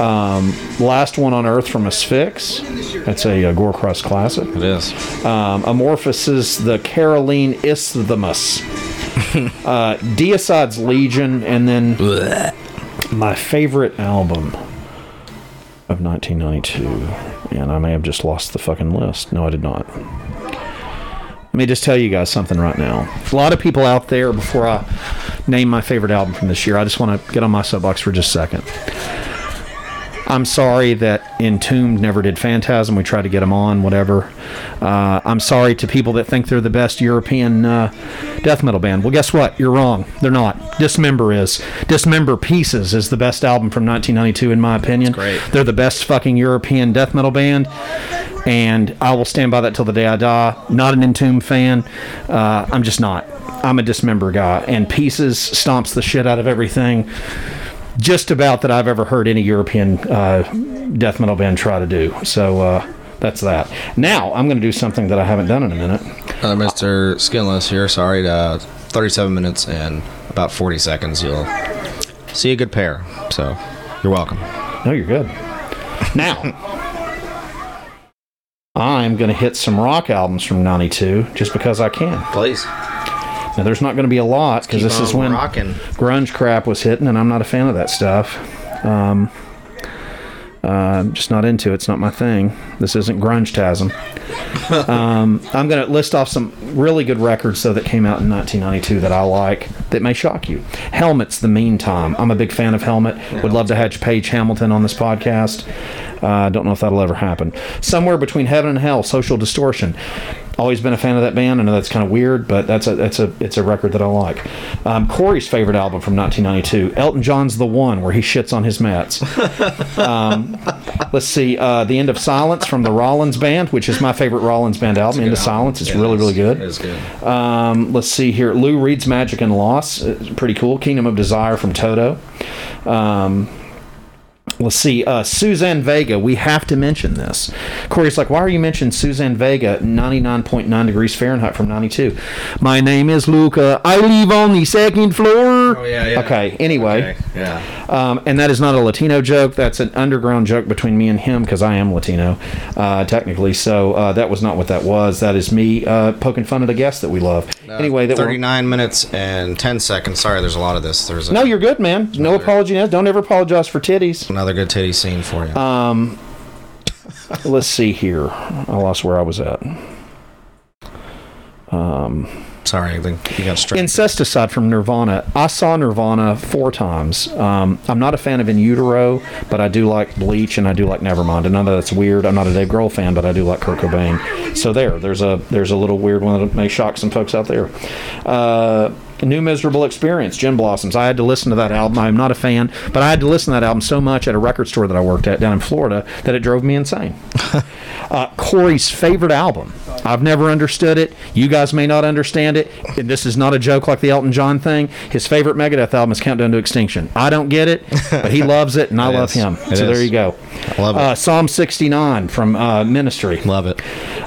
Um, Last One on Earth from Asphyx. That's a, uh Gore Crust classic. It is. Um, Amorphis' The Karelian Isthmus. uh, Deicide's Legion, and then my favorite album of 1992. And I may have just lost the fucking list. No, I did not. Let me just tell you guys something right now. A lot of people out there, before I name my favorite album from this year, I just want to get on my soapbox for just a second. I'm sorry that Entombed never did Phantasm. We tried to get them on, whatever. Uh, I'm sorry to people that think they're the best European uh, death metal band. Well, guess what? You're wrong. They're not. Dismember is. Dismember Pieces is the best album from 1992, in my opinion. great. They're the best fucking European death metal band, and I will stand by that till the day I die. Not an Entombed fan. Uh, I'm just not. I'm a Dismember guy, and Pieces stomps the shit out of everything just about that I've ever heard any European uh, death metal band try to do. So uh, that's that. Now I'm going to do something that I haven't done in a minute. Uh, Mr. Skinless here. Sorry, uh, 37 minutes and about 40 seconds. You'll see a good pair. So you're welcome. No, you're good. Now I'm going to hit some rock albums from '92 just because I can. Please. Now there's not going to be a lot because this is when rocking. grunge crap was hitting, and I'm not a fan of that stuff. Um, uh, I'm just not into it. It's not my thing. This isn't grunge-tasm. um, I'm going to list off some really good records though that came out in 1992 that I like that may shock you. Helmet's The Meantime. I'm a big fan of Helmet. Would love to have Page Hamilton on this podcast. I uh, don't know if that'll ever happen. Somewhere between Heaven and Hell, Social Distortion. Always been a fan of that band. I know that's kind of weird, but that's a that's a it's a record that I like. Um, Corey's favorite album from 1992, Elton John's The One, where he shits on his mats. um, let's see, uh, The End of Silence from the Rollins Band, which is my favorite Rollins Band album. End of Silence, it's really really good. It is good. Um, let's see here. Lou Reed's Magic and Loss. It's pretty cool. Kingdom of Desire from Toto. Um, let's see. Uh, Suzanne Vega. We have to mention this. Corey's like, why are you mentioning Suzanne Vega, 99.9 degrees Fahrenheit from 92? My name is Luka. I live on the second floor. Oh, yeah, yeah. Okay. Anyway. Okay, yeah. Um, and that is not a Latino joke. That's an underground joke between me and him because I am Latino, uh, technically. So uh, that was not what that was. That is me uh, poking fun at a guest that we love. anyway, that we're- 39 minutes and 10 seconds. Sorry, there's a lot of this. There's a, no, you're good, man. No apology. now. Don't ever apologize for titties. Another good titty scene for you. Um, let's see here. I lost where I was at. Um, Sorry, I think you got straight. Incesticide from Nirvana. I saw Nirvana four times. Um, I'm not a fan of In Utero, but I do like Bleach and I do like Nevermind. And I know that's weird. I'm not a Dave Grohl fan, but I do like Kurt Cobain. So there, there's a there's a little weird one that may shock some folks out there. Uh, New Miserable Experience, Gin Blossoms. I had to listen to that album. I'm not a fan, but I had to listen to that album so much at a record store that I worked at down in Florida that it drove me insane. uh, Corey's favorite album. I've never understood it. You guys may not understand it. This is not a joke like the Elton John thing. His favorite Megadeth album is Countdown to Extinction. I don't get it, but he loves it, and I It love is. him. It so there you go. I love it. Uh, Psalm 69 from uh, Ministry. Love it.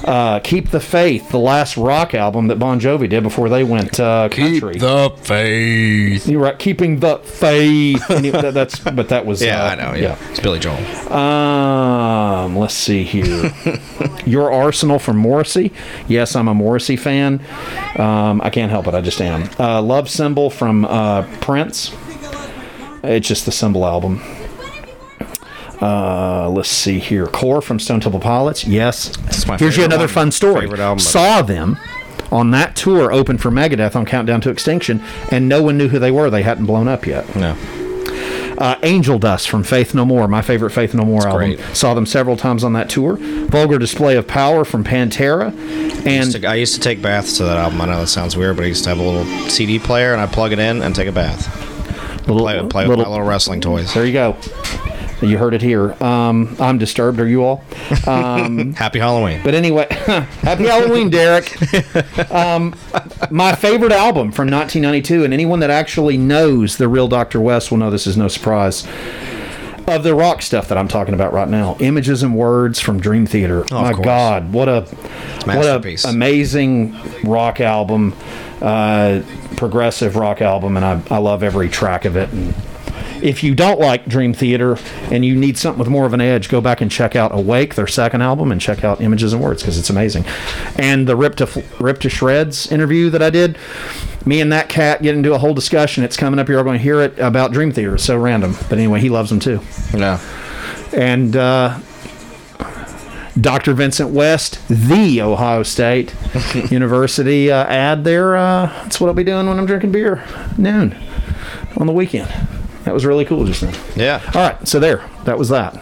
Uh, Keep the Faith, the last rock album that Bon Jovi did before they went uh, country. Keep the faith. You're right, keeping the faith. And that- that's but that was Yeah, uh, I know. Yeah. it's Billy Joel. Um, let's see here. Your Arsenal from Morrissey. Yes, I'm a Morrissey fan. Um, I can't help it. I just am. Uh, Love Symbol from uh, Prince. It's just the Symbol album. Uh, let's see here. Core from Stone Temple Pilots. Yes. Here's you another one. fun story. Album. Saw them on that tour open for Megadeth on Countdown to Extinction, and no one knew who they were. They hadn't blown up yet. No. Uh, Angel Dust from Faith No More, my favorite Faith No More album. great. Saw them several times on that tour. Vulgar Display of Power from Pantera, I and used, to, I used to take baths to that album. I know that sounds weird, but I used to have a little CD player and I plug it in and take a bath. little, Play, play with my little wrestling toys. There you go. You heard it here. Um, I'm disturbed. Are you all? Um, Happy Halloween. But anyway, happy Halloween, Derek. Um, my favorite album from 1992, and anyone that actually knows the real Dr. West will know this is no surprise. Of the rock stuff that I'm talking about right now, images and words from Dream Theater. Oh, My. God, what a what a amazing rock album, uh, progressive rock album, and I, I love every track of it. And if you don't like Dream Theater and you need something with more of an edge, go back and check out Awake, their second album, and check out Images and Words because it's amazing. And the Rip to Rip to Shreds interview that I did, me and that cat get into a whole discussion. It's coming up. You're going to hear it about Dream Theater. It's so random, but anyway, he loves them too. Yeah. And uh, Dr. Vincent West, the Ohio State University uh, ad there. Uh, that's what I'll be doing when I'm drinking beer noon on the weekend. That was really cool just now. Yeah. All right, so there, that was that.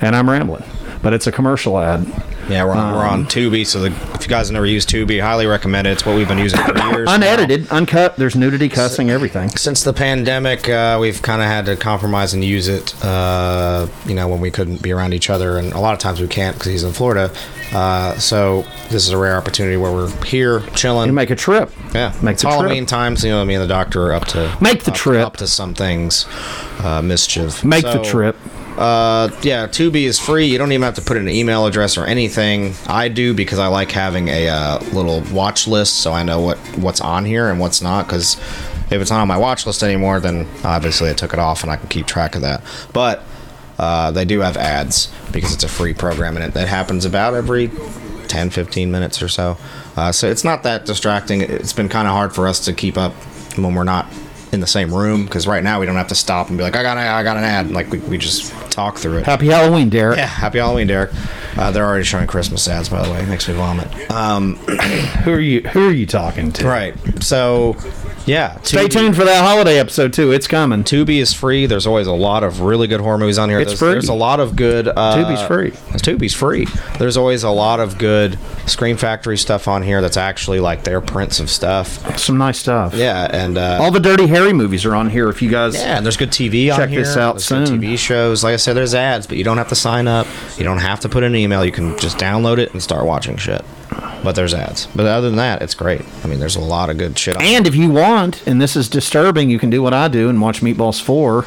And I'm rambling, but it's a commercial ad. Yeah, we're on, we're on Um, Tubi, so the, if you guys have never used Tubi, highly recommend it. It's what we've been using for years. now. Unedited, uncut. There's nudity, cussing, everything. Since the pandemic, uh, we've kind of had to compromise and use it, uh, you know, when we couldn't be around each other. And a lot of times we can't because he's in Florida. Uh, so this is a rare opportunity where we're here chilling. You make a trip. Yeah, Make it's the trip. Halloween times. You know, me and the doctor are up to Make the up, trip. up to some things, uh, mischief. Make the trip. Uh, yeah, Tubi is free. You don't even have to put in an email address or anything. I do because I like having a uh, little watch list, so I know what what's on here and what's not. Because if it's not on my watch list anymore, then obviously I took it off and I can keep track of that. But uh, they do have ads because it's a free program and it that happens about every 10 15 minutes or so. Uh, so it's not that distracting. It's been kind of hard for us to keep up when we're not in the same room because right now we don't have to stop and be like i got an, I got an ad. Like we, we just talk through it. Happy Halloween, Derek. yeah happy halloween derek. Uh, they're already showing christmas ads by the way. It makes me vomit. Um, Who are you? Who are you talking to? right. So yeah Stay Tubi- tuned for that holiday episode too. It's coming. Tubi is free. There's always a lot of really good horror movies on here. It's there's, free. There's a lot of good. Uh, Tubi's free. Tubi's free. There's always a lot of good Scream Factory stuff on here that's actually like their prints of stuff. Some nice stuff. Yeah, and uh, All the Dirty Harry movies are on here. If you guys, yeah, and there's good TV on Check this out There's good soon. TV shows. Like I said, there's ads, but you don't have to sign up. You don't have to put in an email. You can just download it and start watching shit. But there's ads. But other than that, it's great. I mean, there's a lot of good shit. on And if you want, and this is disturbing, you can do what I do and watch Meatballs 4.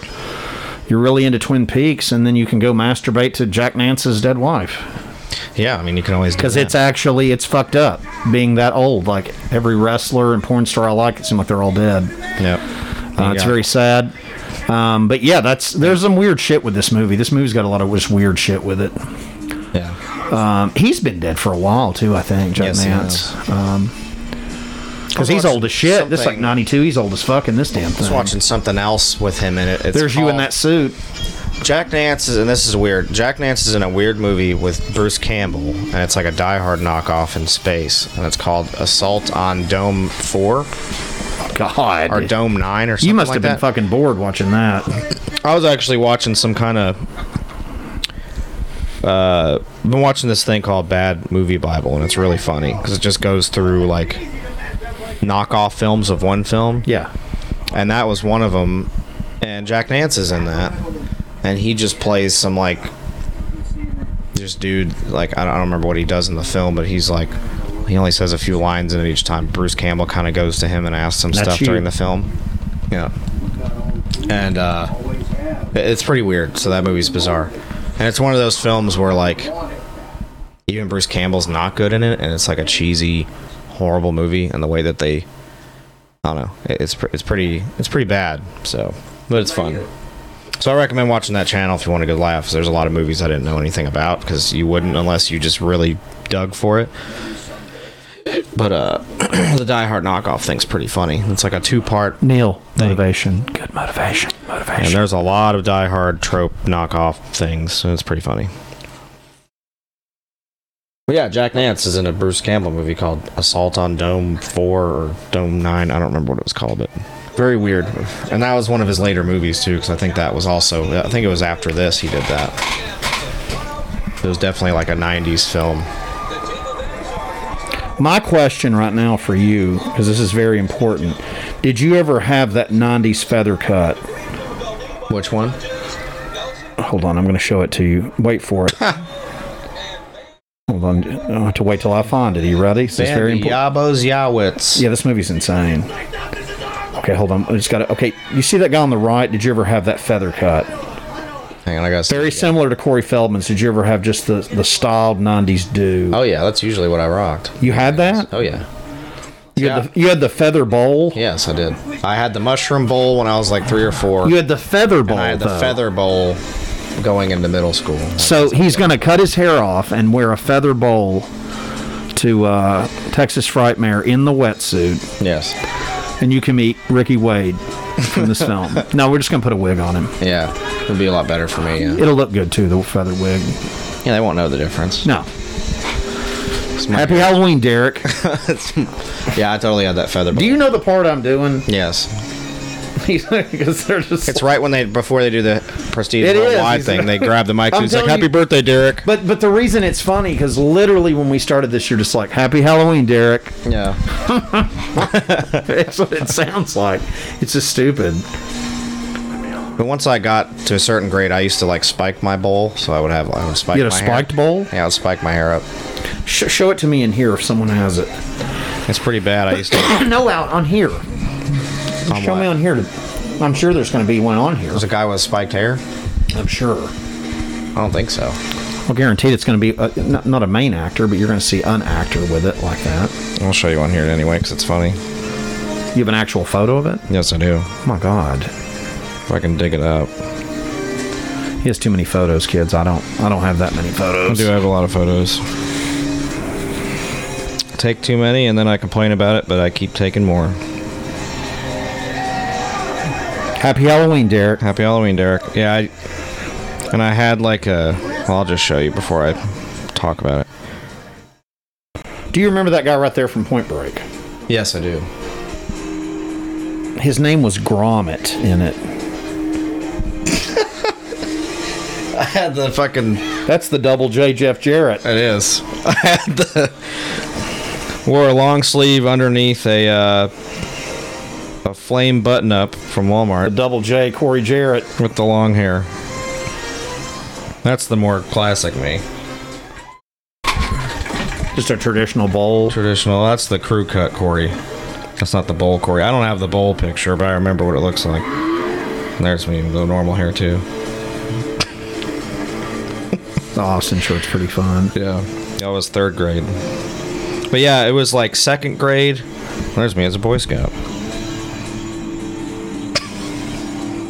You're really into Twin Peaks, and then you can go masturbate to Jack Nance's dead wife. Yeah, I mean, you can always do Because it's actually, it's fucked up being that old. Like, every wrestler and porn star I like, it seems like they're all dead. Yep. Uh, it's very sad. Um, but yeah, that's there's some weird shit with this movie. This movie's got a lot of just weird shit with it. Yeah. Um, he's been dead for a while too, I think, Jack Yes, Nance. Um, because he's old as shit. This is like 92. He's old as fuck in this damn thing. I was watching something else with him in it. It's There's you in that suit. Jack Nance is, and this is weird. Jack Nance is in a weird movie with Bruce Campbell, and it's like a Die Hard knockoff in space, and it's called Assault on Dome Four. God. Or Dome Nine, or something You must like have been that. fucking bored watching that. I was actually watching some kind of. Uh, I've been watching this thing called Bad Movie Bible, and it's really funny because it just goes through like knockoff films of one film. Yeah, and that was one of them. And Jack Nance is in that, and he just plays some like this dude. Like I don't, I don't remember what he does in the film, but he's like he only says a few lines in it each time. Bruce Campbell kind of goes to him and asks him That's stuff you. during the film. Yeah, and uh, it's pretty weird. So that movie's bizarre, and it's one of those films where like even Bruce Campbell's not good in it, and it's like a cheesy, horrible movie, and the way that they, I don't know, it's it's pretty it's pretty bad. So, but it's fun. So I recommend watching that channel if you want a good laugh. There's a lot of movies I didn't know anything about because you wouldn't unless you just really dug for it. But uh, the Die Hard knockoff thing's pretty funny. It's like a two-part Neil, motivation. Good motivation. Motivation. and there's a lot of Die Hard trope knockoff things, so it's pretty funny. But yeah, Jack Nance is in a Bruce Campbell movie called Assault on Dome 4 or Dome 9. I don't remember what it was called, but very weird. And that was one of his later movies, too, because I think that was also, I think it was after this he did that. It was definitely like a 90s film. My question right now for you, because this is very important, did you ever have that 90s feather cut? Which one? Hold on, I'm going to show it to you. Wait for it. Hold on, I have to wait till I find it. Are you ready? This is very important. Yabos Yowitz. Yeah, this movie's insane. Okay, hold on. I just got to. Okay, you see that guy on the right? Did you ever have that feather cut? Hang on, I got Very similar to Corey Feldman's. Did you ever have just the the styled '90s do? Oh yeah, that's usually what I rocked. You had that? Oh yeah. You had the you had the feather bowl. Yes, I did. I had the mushroom bowl when I was like three or four. You had the feather bowl. and I had the though. feather bowl going into middle school. So he's going to cut his hair off and wear a feather bowl to uh, Texas Frightmare in the wetsuit. Yes. And you can meet Ricky Wade from this film. No, we're just to put a wig on him. Yeah, it'll be a lot better for me. Yeah. It'll look good too, the feather wig. Yeah, they won't know the difference. No. Happy Halloween, Derek. yeah, I totally had that feather. Do you know the part I'm doing? Yes. Because they're just. It's right when they before they do the prestige It is. worldwide He's- thing. They grab the mic. I'm He's like, telling "Happy you- birthday, Derek." But but the reason it's funny because literally when we started this, you're just like, "Happy Halloween, Derek." Yeah. That's what it sounds like. It's just stupid. But once I got to a certain grade, I used to like spike my bowl, so I would have I would spike. You had a my hair. spiked bowl? Yeah, I would spike my hair up. Sh- show it to me in here if someone has it. It's pretty bad. I used to. no, out on here. On show what? me on here. To, I'm sure there's going to be one on here. There's a guy with spiked hair. I'm sure. I don't think so. Well, guaranteed it's going to be a, not, not a main actor, but you're going to see an actor with it like that. I'll show you one here anyway because it's funny. You have an actual photo of it? Yes, I do. Oh my God. If I can dig it up. He has too many photos, kids. I don't. I don't have that many photos. I photos. do have a lot of photos. Take too many and then I complain about it, but I keep taking more. Happy Halloween, Derek. Happy Halloween, Derek. Yeah, I, and I had like a. Well, I'll just show you before I talk about it. Do you remember that guy right there from Point Break? Yes, I do. His name was Grommet in it. I had the fucking. That's the double J Jeff Jarrett. It is. I had the. Wore a long sleeve underneath a uh, a flame button up from Walmart. The double J Corey Jarrett with the long hair. That's the more classic me. Just a traditional bowl. Traditional. That's the crew cut Corey. That's not the bowl Corey. I don't have the bowl picture, but I remember what it looks like. There's me with the normal hair too. The Austin shirt's pretty fun. Yeah. That was third grade. But yeah, it was like second grade. There's me as a Boy Scout.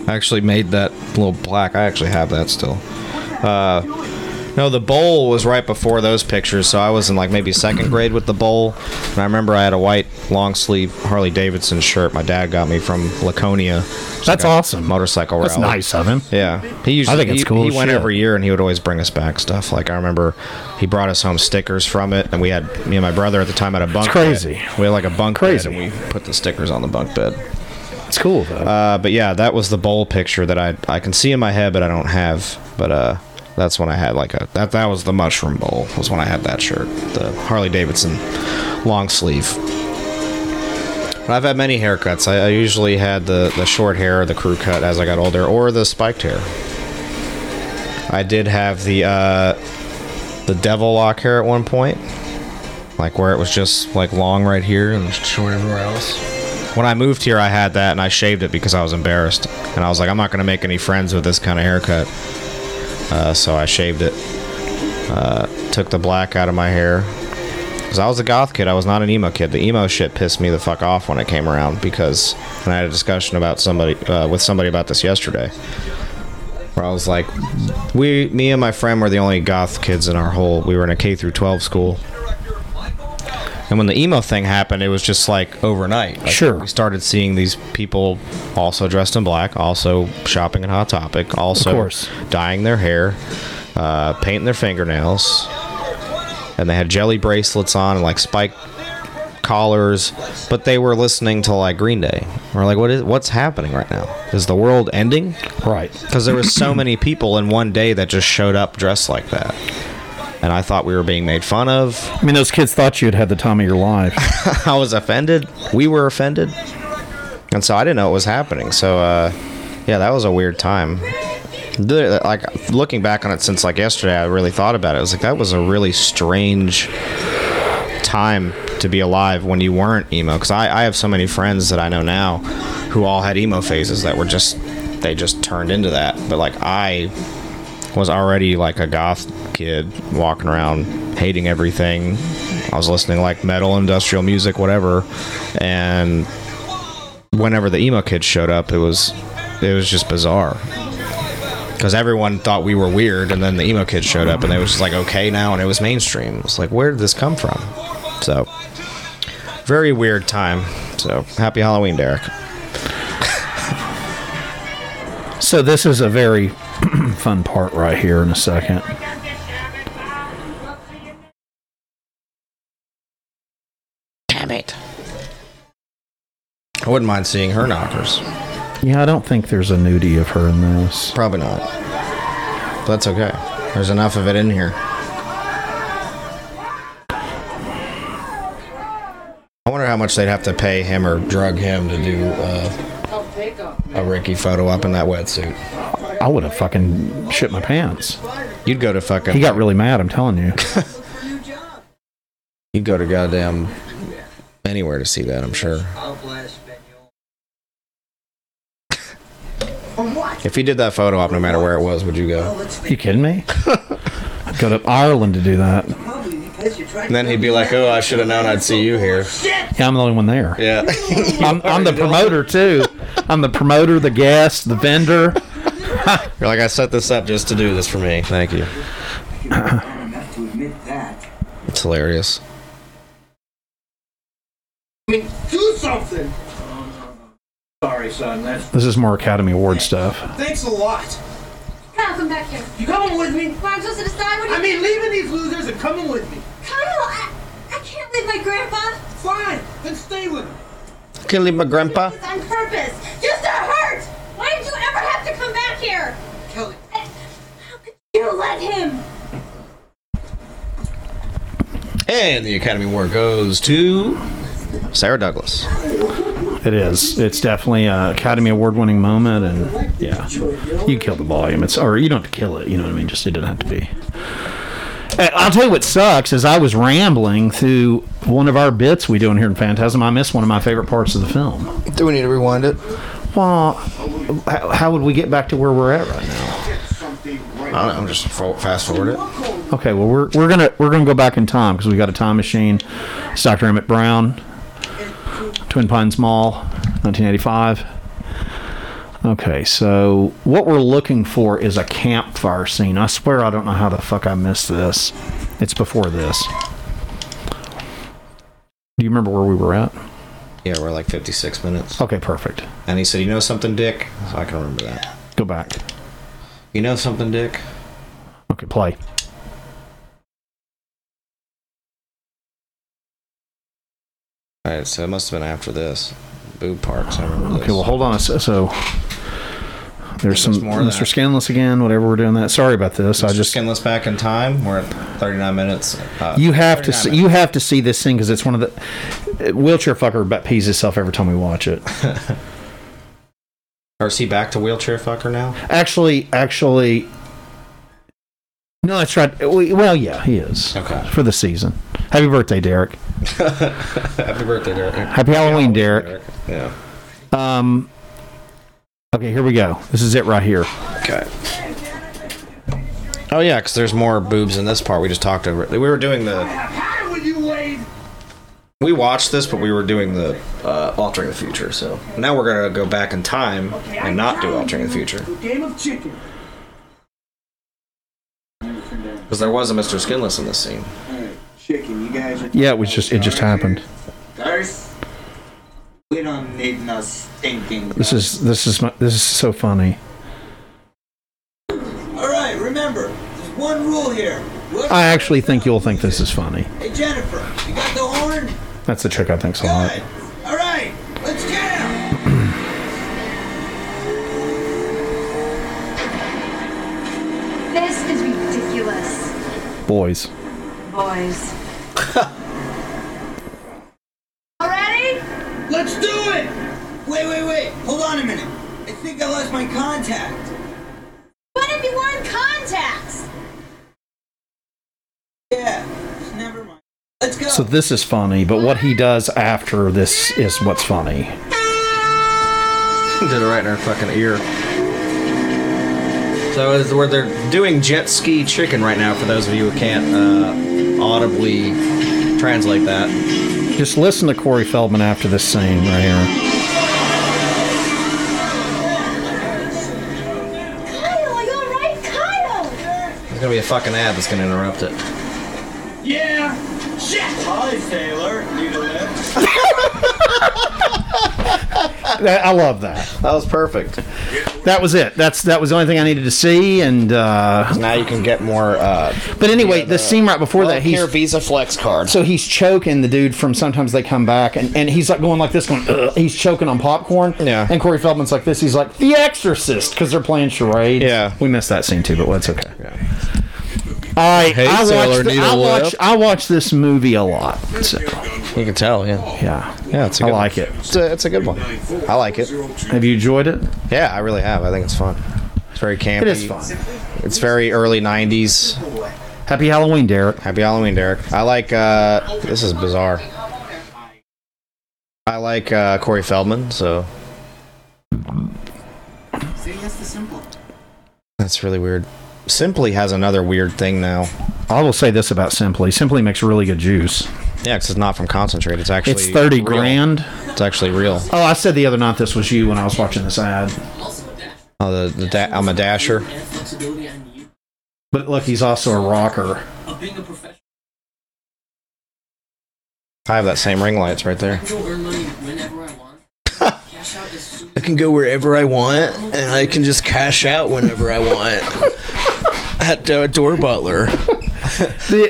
I actually made that little plaque. I actually have that still. Uh, No, the bowl was right before those pictures, so I was in like maybe second grade with the bowl. And I remember I had a white long sleeve Harley Davidson shirt my dad got me from Laconia. That's like awesome. Motorcycle That's rally. nice of him. Yeah, he usually. I think it's he, cool He went shit. every year, and he would always bring us back stuff. Like I remember, he brought us home stickers from it, and we had me and my brother at the time had a bunk. crazy. Bed. We had like a bunk Crazy. bed, and we put the stickers on the bunk bed. Cool though. Uh, but yeah, that was the bowl picture that I I can see in my head, but I don't have. But uh, that's when I had like a that that was the mushroom bowl. Was when I had that shirt, the Harley Davidson long sleeve. But I've had many haircuts. I, I usually had the the short hair, the crew cut as I got older, or the spiked hair. I did have the uh, the devil lock hair at one point, like where it was just like long right here and short everywhere else. When I moved here, I had that and I shaved it because I was embarrassed, and I was like, I'm not going to make any friends with this kind of haircut. Uh, so I shaved it. Uh, took the black out of my hair. Because I was a goth kid, I was not an emo kid. The emo shit pissed me the fuck off when it came around because and I had a discussion about somebody uh, with somebody about this yesterday. Where I was like, we, me and my friend were the only goth kids in our whole. We were in a K through 12 school. And when the emo thing happened, it was just like overnight. Like, Sure. We started seeing these people also dressed in black, also shopping at Hot Topic, also dyeing their hair, uh, painting their fingernails, and they had jelly bracelets on and like spike collars, but they were listening to like Green Day. We're like, what is what's happening right now? Is the world ending? Right. Because there was so many people in one day that just showed up dressed like that. And I thought we were being made fun of. I mean, those kids thought you had had the time of your life. I was offended. We were offended. And so I didn't know what was happening. So, uh, yeah, that was a weird time. Like, looking back on it since, like, yesterday, I really thought about it. I was like, that was a really strange time to be alive when you weren't emo. Because I, I have so many friends that I know now who all had emo phases that were just, they just turned into that. But, like, I was already like a goth kid walking around hating everything. I was listening like metal, industrial music, whatever. And whenever the emo kids showed up, it was it was just bizarre. Because everyone thought we were weird, and then the emo kids showed up, and they was just like okay now, and it was mainstream. It's like where did this come from? So very weird time. So happy Halloween, Derek. So this is a very fun part right here in a second. Damn it. I wouldn't mind seeing her knockers. Yeah, I don't think there's a nudie of her in this. Probably not. But that's okay. There's enough of it in here. I wonder how much they'd have to pay him or drug him to do uh, a Ricky photo up in that wetsuit. I would have fucking shit my pants. You'd go to fucking. He got really mad. I'm telling you. You'd go to goddamn anywhere to see that. I'm sure. If he did that photo op, no matter where it was, would you go? you kidding me? I'd go to Ireland to do that. And then he'd be like, "Oh, I should have known I'd see you here." Yeah, I'm the only one there. Yeah. I'm, I'm the promoter too. I'm the promoter, the guest, the vendor. You're like, I set this up just to do this for me. Thank you. enough to admit that. It's hilarious. I mean, do something. Sorry, son. That's This is more Academy Award stuff. thanks a lot. Kyle, come back here. You coming with me? Well, I'm supposed to decide what I mean, leaving these losers and coming with me. Kyle, I, I can't leave my grandpa. Fine, then stay with him. Can't leave my grandpa. It's on purpose. Just to hurt. Why did you ever have to come back here? Kelly. How could you let him? And the Academy Award goes to Sarah Douglas. It is. It's definitely a Academy Award winning moment, and yeah, you kill the volume. It's or you don't have to kill it. You know what I mean? Just it doesn't have to be. Uh, I'll tell you what sucks is I was rambling through one of our bits we do in here in Phantasm. I missed one of my favorite parts of the film. Do we need to rewind it? Well, how, how would we get back to where we're at right now? I don't know. Just fo- fast forward it. Okay, well we're, we're gonna we're gonna go back in time because we got a time machine. It's Dr. Emmett Brown, Twin Pines Mall, 1985. Okay, so what we're looking for is a campfire scene. I swear I don't know how the fuck I missed this. It's before this. Do you remember where we were at? Yeah, we're like 56 minutes. Okay, perfect. And he said, "You know something, Dick?" So I can remember that. Go back. You know something, Dick? Okay, play. All right, so it must have been after this. Boob parks. I remember this. Okay, well, hold on. a se- So there's some more Mr. Skinless again. Whatever we're doing that. Sorry about this. I just Skinless back in time. We're at 39 minutes. Uh, you have to 39 see, you have to see this thing because it's one of the wheelchair fucker about pees himself every time we watch it. Or is he back to wheelchair fucker now? Actually, actually, no, that's right. Well, yeah, he is. Okay. For the season. Happy birthday, Derek. Happy birthday, Derek. Happy Halloween, Derek. Yeah. Um. Okay, here we go. This is it right here. Okay. Oh yeah, because there's more boobs in this part. We just talked over. it. We were doing the. We watched this, but we were doing the uh, altering the future. So now we're gonna go back in time and not do altering the future Game of chicken. because there was a Mr. Skinless in this scene. Chicken, you guys. Yeah, it was just it just happened. Garth, we don't need stinking. This is this is my, this is so funny. Alright, remember, there's one rule here. What? I actually think you'll think this is funny. Hey, Jennifer, you got the horn? That's the trick I think's a lot. Alright, let's jam! This is ridiculous. Boys. Boys. Already? Let's do it! Wait, wait, wait. Hold on a minute. I think I lost my contact. What if you want contacts? Yeah, never mind. Let's go. So this is funny, but what he does after this is what's funny. Did it right in her fucking ear. So it's where they're doing jet ski chicken right now. For those of you who can't uh, audibly translate that. Just listen to Corey Feldman after this scene right here. There's gonna be a fucking ad that's gonna interrupt it. Yeah! Shit! Hi, sailor. Need a lift? That- I love that. That was perfect. That was it. That's that was the only thing I needed to see, and uh, now you can get more. Uh, but anyway, the, scene right before that, he's Visa Flex card. So he's choking the dude from Sometimes They Come Back, and, and he's like going like this, going, Ugh. he's choking on popcorn. Yeah. And Corey Feldman's like this. He's like The Exorcist because they're playing charades. Yeah. We missed that scene too, but what's okay. All right, Hey, I sailor, watched, the- need a I watch lift? I watch this movie a lot. So. You can tell, yeah. Yeah. Yeah, it's a I good like one. it. It's a, it's a good one. I like it. Have you enjoyed it? Yeah, I really have. I think it's fun. It's very campy. It is fun. It's very early '90s. Happy Halloween, Derek. Happy Halloween, Derek. I like. uh This is bizarre. I like uh Corey Feldman, so See, that's the simple. that's really weird. Simply has another weird thing now. I will say this about Simply. Simply makes really good juice. Yeah, 'cause it's not from concentrate. It's actually It's 30 real. grand. It's actually real. Oh, I said the other night this was you when I was watching this ad. Oh, the, the da- I'm a dasher. But look, he's also a rocker. I have that same ring lights right there. I can go wherever I want, and I can just cash out whenever I want. At uh, Door Butler.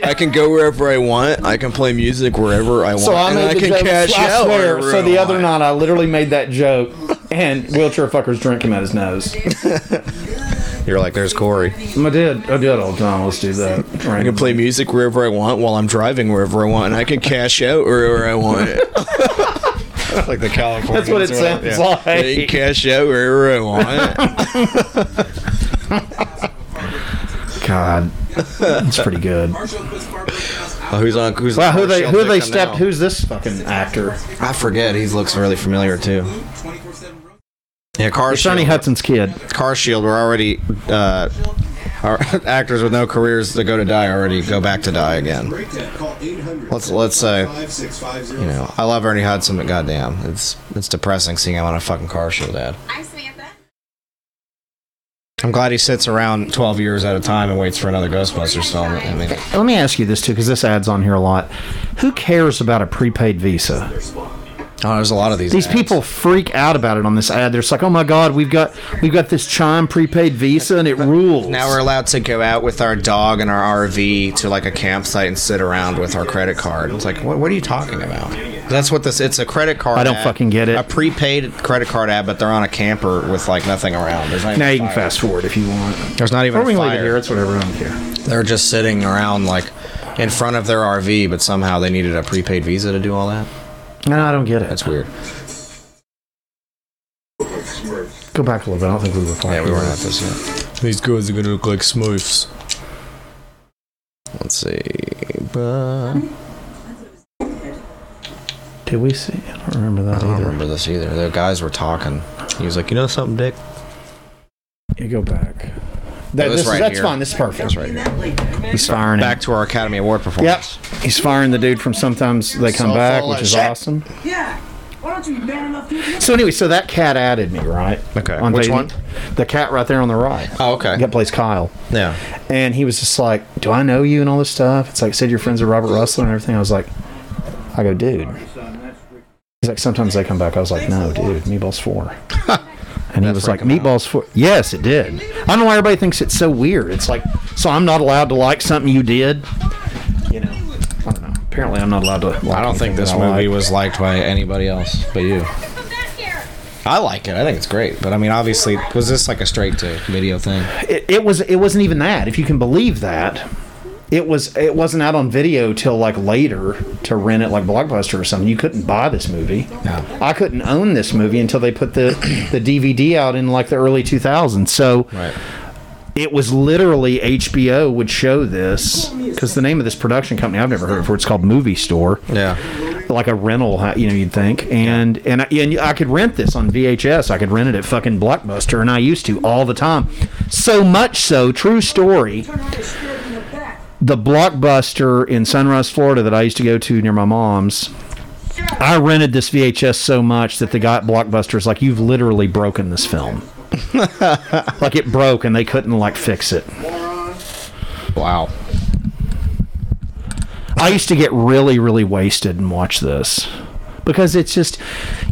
I can go wherever I want. I can play music wherever I want, So I and made I the can joke. cash I out. swear. wherever So I the other want. night, I literally made that joke, and wheelchair fucker's drink came out his nose. You're like, there's Corey. I did. I did all the time. Let's do that. I can play music wherever I want while I'm driving wherever I want, and I can cash out wherever I want. like the California. That's what it sounds like. I can cash out wherever I want. God, it's pretty good. Oh, who's on? Who's Wow, who they who they stepped? now? Who's this fucking actor? I forget. He looks really familiar too. Yeah, Car It's Sonny Shield. Hudson's kid. Car Shield. We're already uh, our actors with no careers to go to die already go back to die again. Let's let's say you know I love Ernie Hudson, but goddamn, it's it's depressing seeing him on a fucking Car Shield ad. I'm glad he sits around 12 years at a time and waits for another Ghostbusters film. I mean, Let me ask you this too, because this adds on here a lot. Who cares about a prepaid Visa? Oh, there's a lot of these. These ads. people freak out about it on this ad. They're just like, "Oh my God, we've got we've got this Chime prepaid Visa and it rules." Now we're allowed to go out with our dog and our RV to like a campsite and sit around with our credit card. It's like, what, what are you talking about? That's what this. It's a credit card. I don't ad, fucking get it. A prepaid credit card ad, but they're on a camper with like nothing around. There's not now even you can fast forward if you want. There's not even Or we can leave it fire. here. It's whatever. I don't care. They're just sitting around like in front of their RV, but somehow they needed a prepaid Visa to do all that. No, I don't get it. That's weird. Go back a little bit. I don't think we were. Yeah, we weren't at this yet. These guys are gonna look like Smurfs. Let's see. But Did we see? I don't remember that. I don't either. remember this either. The guys were talking. He was like, "You know something, Dick? You go back. That, this, right that's here. fine. This is perfect. That's right here. He's firing him. Back to our Academy Award performance. Yep. He's firing the dude from Sometimes They Come So Back, which is shit. awesome. Yeah. Why don't you man enough to So anyway, so that cat added me, right? Okay. On Which Vaden- one? The cat right there on the right. Oh, okay. That plays Kyle. Yeah. And he was just like, "Do I know you and all this stuff?" It's like, "Said your friends are Robert Rusler and everything." I was like, "I go, dude." He's like, "Sometimes they come back." I was like, "No, dude, Meatballs 4. And he was like. "Meatballs 4." Yes, it did. I don't know why everybody thinks it's so weird. It's like, so I'm not allowed to like something you did. You know, I don't know. Apparently, I'm not allowed to. Like I don't think this movie like. was liked by anybody else but you. I like it. I think it's great. But I mean, obviously, was this like a straight to video thing? it, it was it wasn't even that if you can believe that it was it wasn't out on video till like later to rent it like blockbuster or something you couldn't buy this movie No. i couldn't own this movie until they put the the dvd out in like the early 2000s so Right. it was literally hbo would show this because the name of this production company i've never heard of before it's called movie store Yeah. like a rental, you know, you'd think. And and I, and I could rent this on VHS. I could rent it at fucking Blockbuster, and I used to all the time. So much so, true story. The Blockbuster in Sunrise, Florida, that I used to go to near my mom's. I rented this VHS so much that the guy at Blockbuster's like, "You've literally broken this film." like it broke, and they couldn't like fix it. Wow. I used to get really, really wasted and watch this because it's just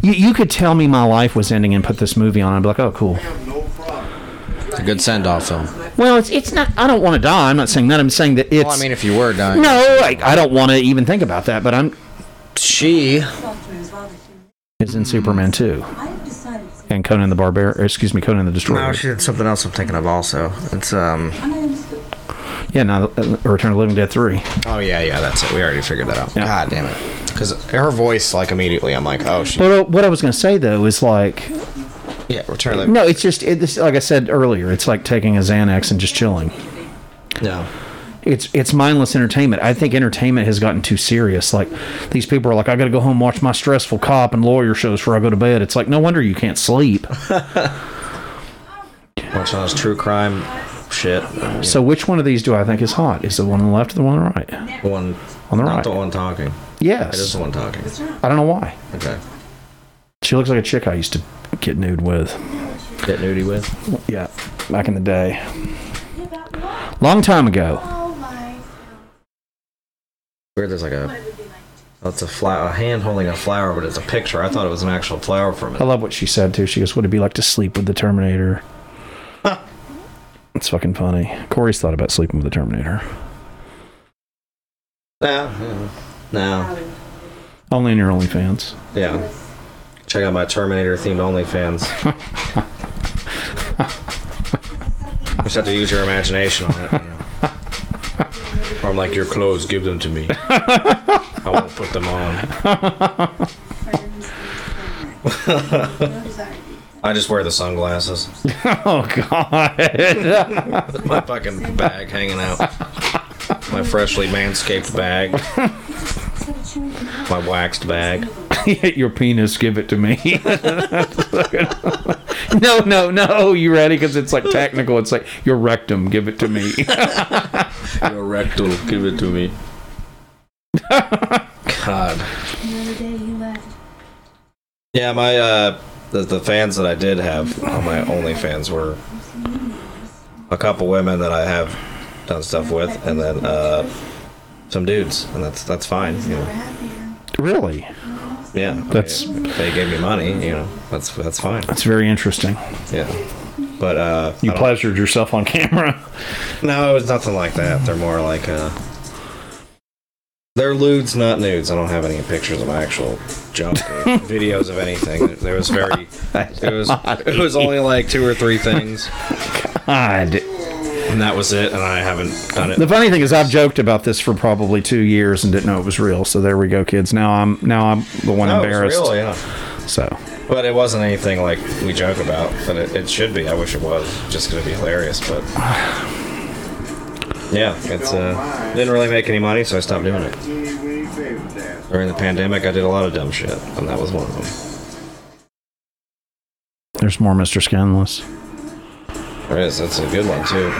you. You could tell me my life was ending and put this movie on. I'd be like, oh, cool. It's a good send off film. Well, it's it's not. I don't want to die. I'm not saying that. I'm saying that it's. well, I mean, if you were dying. no, like, I don't want to even think about that. But I'm She. is in Superman 2 and Conan the Barbarian. Excuse me, Conan the Destroyer. No, she did something else I'm thinking of also. It's, um. yeah, now uh, Return of the Living Dead 3. Oh, yeah, yeah, that's it. We already figured that out. God damn it. Because her voice, like, immediately, I'm like, oh, she. But uh, what I was going to say though is like, Yeah, Return of no, it's just it's like I said earlier. It's like taking a Xanax and just chilling. No. it's it's mindless entertainment. I think entertainment has gotten too serious. Like these people are like, I got to go home and watch my stressful cop and lawyer shows before I go to bed. It's like no wonder you can't sleep. Watch all this true crime shit. So which one of these do I think is hot? Is the one on the left or the one on the right? The one. On the not right. the one talking. Yes. It is the one talking. I don't know why. Okay. She looks like a chick I used to get nude with. Get nudie with? Yeah, back in the day. Long time ago. Weird, there's like a. Oh, it's a flower, a hand holding a flower, but it's a picture. I thought it was an actual flower from it. I love what she said too. She goes, "Would it be like to sleep with the Terminator?" It's fucking funny. Corey's thought about sleeping with the Terminator. No, no, Only in your OnlyFans. yeah. Check out my Terminator themed OnlyFans. you just have to use your imagination on it. you know. Or I'm like, your clothes, give them to me. I won't put them on. I just wear the sunglasses. oh God! My fucking bag hanging out. My freshly manscaped bag. My waxed bag. Your penis, give it to me. no, no, no. You ready? Because it's like technical. It's like your rectum, give it to me. Your rectal, give it to me. God. Yeah, my uh the, the fans that I did have on my OnlyFans were a couple women that I have done stuff with, and then uh, some dudes, and that's that's fine. You know. Really? Yeah, That's- I mean, they gave me money. You know, that's that's fine. That's very interesting. Yeah, but uh, You pleasured yourself on camera. No, it was nothing like that. They're more like uh, they're lewds, not nudes. I don't have any pictures of my actual junk or videos of anything. There was very, it was it was only like two or three things, God. And that was it. And I haven't done it. The funny thing is, I've joked about this for probably two years and didn't know it was real. So there we go, kids. Now I'm now I'm the one No, it was embarrassed. real, yeah. So But it wasn't anything like we joke about. But it, it should be. I wish it was. Just gonna be hilarious. But yeah, it's uh, didn't really make any money, so I stopped doing it. During the pandemic, I did a lot of dumb shit, and that was one of them. there's more Mr. Skinless. There is. That's a good one too.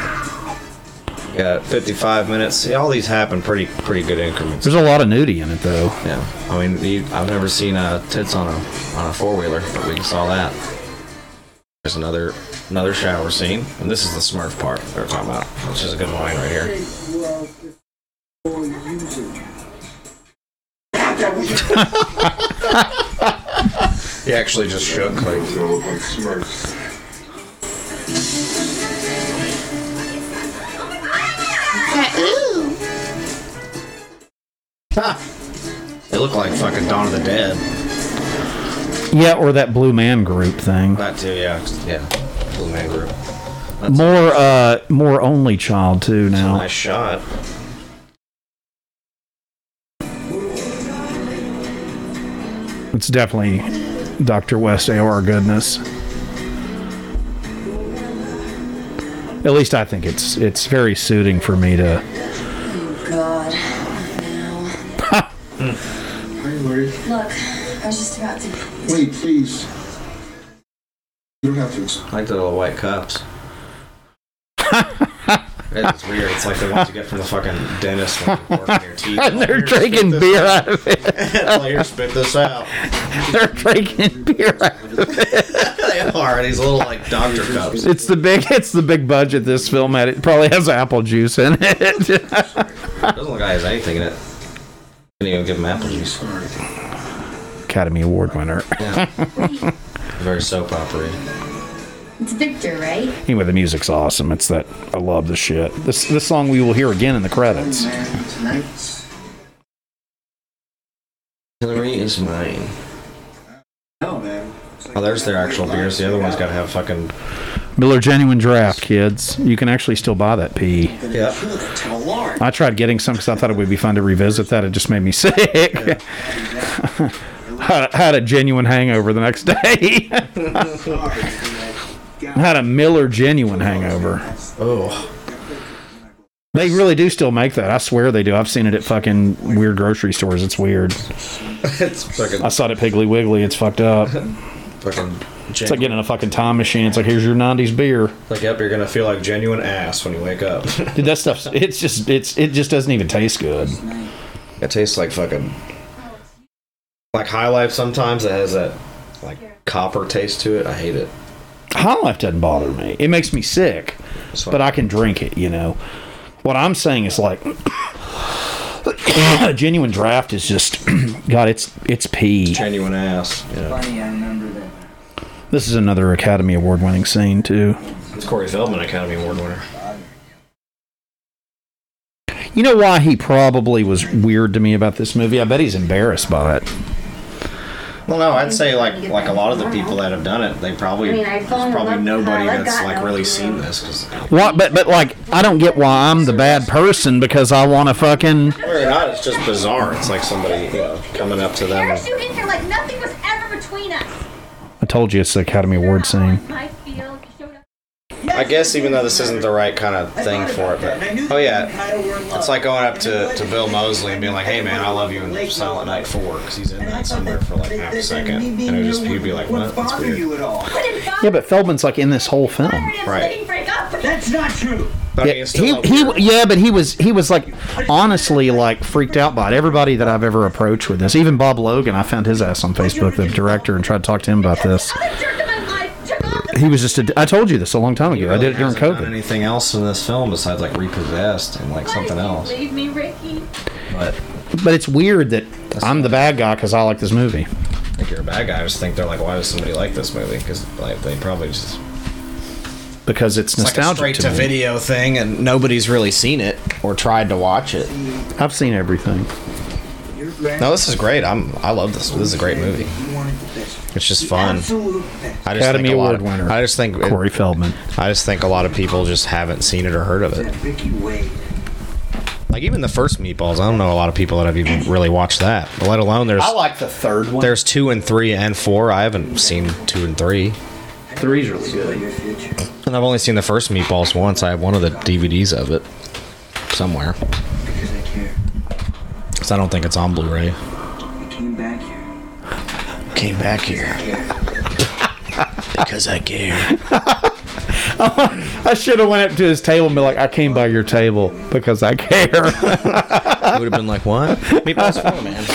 Got 55 minutes. See, all these happen pretty pretty good increments. There's a lot of nudity in it though. Yeah, I mean, you, I've never seen uh, tits on a on a four wheeler, but we saw that. There's another another shower scene, and this is the Smurf part they're talking about, which is a good line right here. He actually just shook like. Ooh. They look like fucking Dawn of the Dead. Yeah, or that Blue Man Group thing. That too, yeah, yeah. Blue Man Group. more uh more only child too now. Nice shot. It's definitely Dr. West AOR goodness. At least I think it's it's very suiting for me to Oh God. Hi, Lori. Look, I was just about to. Wait, please. You don't have to. I like the little white cups. it's weird. It's like the ones you get from the fucking dentist when you're working your teeth. And they're drinking beer out." out of it. Like, here, spit this out. They're drinking beer out of it. they are. These little like doctor cups. It's the big it's the big budget this film had. It probably has apple juice in it. it Doesn't look like it has anything in it. I Didn't even give him apple juice. Academy Award winner. Yeah. Very soap opera. It's Victor, right? Anyway, the music's awesome. It's that I love the shit. This this song we will hear again in the credits. Hillary is mine. No, man. Oh, there's their actual beers. The other one's got to have fucking. Miller Genuine Draft, kids. You can actually still buy that pee. Yeah. I tried getting some because I thought it would be fun to revisit that. It just made me sick. had, had a genuine hangover the next day. had a Miller Genuine hangover. Oh. They really do still make that. I swear they do. I've seen it at fucking weird grocery stores. It's weird. it's fucking. I saw it at Piggly Wiggly. It's fucked up. Fucking. It's like getting in a fucking time machine. It's like here's your '90s beer. Like, yep, you're gonna feel like genuine ass when you wake up. Dude, that stuff. It's just. It's. It just doesn't even taste good. It tastes like fucking. Like High Life sometimes. It has that like copper taste to it. I hate it. High Life doesn't bother me. It makes me sick, but I can drink it. You know. What I'm saying is like. a genuine draft is just God. It's it's pee. Genuine ass. Yeah. Funny, I remember that. This is another Academy Award winning scene too. It's Corey Feldman, Academy Award winner. You know why he probably was weird to me about this movie? I bet he's embarrassed by it. Well, no, I'd say like like a lot of the people that have done it, they probably I mean, I there's probably nobody that's that's like really clue. seen this because What? But but like I don't get why I'm the bad person because I want to fucking. or not, it's just bizarre. It's like somebody you know coming up to them. Parachuting here like nothing was ever between us. I told you it's the Academy Award scene. I guess even though this isn't the right kind of thing for it, but oh yeah, it's like going up to, to Bill Moseley and being like, "Hey man, I love you" in Silent Night Four because he's in that somewhere for like half a second, and it would just he'd be like, "What? That's weird." Yeah, but Feldman's like in this whole film. Right. That's not true. But Yeah, it's he he yeah, but he was he was like honestly like freaked out by it. Everybody that I've ever approached with this, even Bob Logan, I found his ass on Facebook, the director, and tried to talk to him about this. He was just. A, I told you this a long time ago. I did it during Hasn't done COVID. Anything else in this film besides like repossessed and like something else? Leave me, Ricky. But But it's weird that I'm the bad guy because I like this movie. I think you're a bad guy. I just think they're like, why does somebody like this movie? Because like they probably just Because it's, it's like a nostalgic straight to to me. video thing, and nobody's really seen it or tried to watch it. I've seen everything. No, this is great. I'm I love this. This is a great movie. It's just fun. I just Academy think a lot Award of- winner. I just think it- Corey Feldman. I just think a lot of people just haven't seen it or heard of it. Ricky Wade. Like even the first Meatballs, I don't know a lot of people that have even really watched that. Let alone there's I like the third one. there's two and three and four. I haven't seen two and three, Three's really good. And I've only seen the first Meatballs once. I have one of the DVDs of it somewhere, Because I care. so I don't think it's on Blu-ray. Came back here because I care. I should have went up to his table and be like, "I came by your table because I care." It Would have been like what? Meatballs four, man.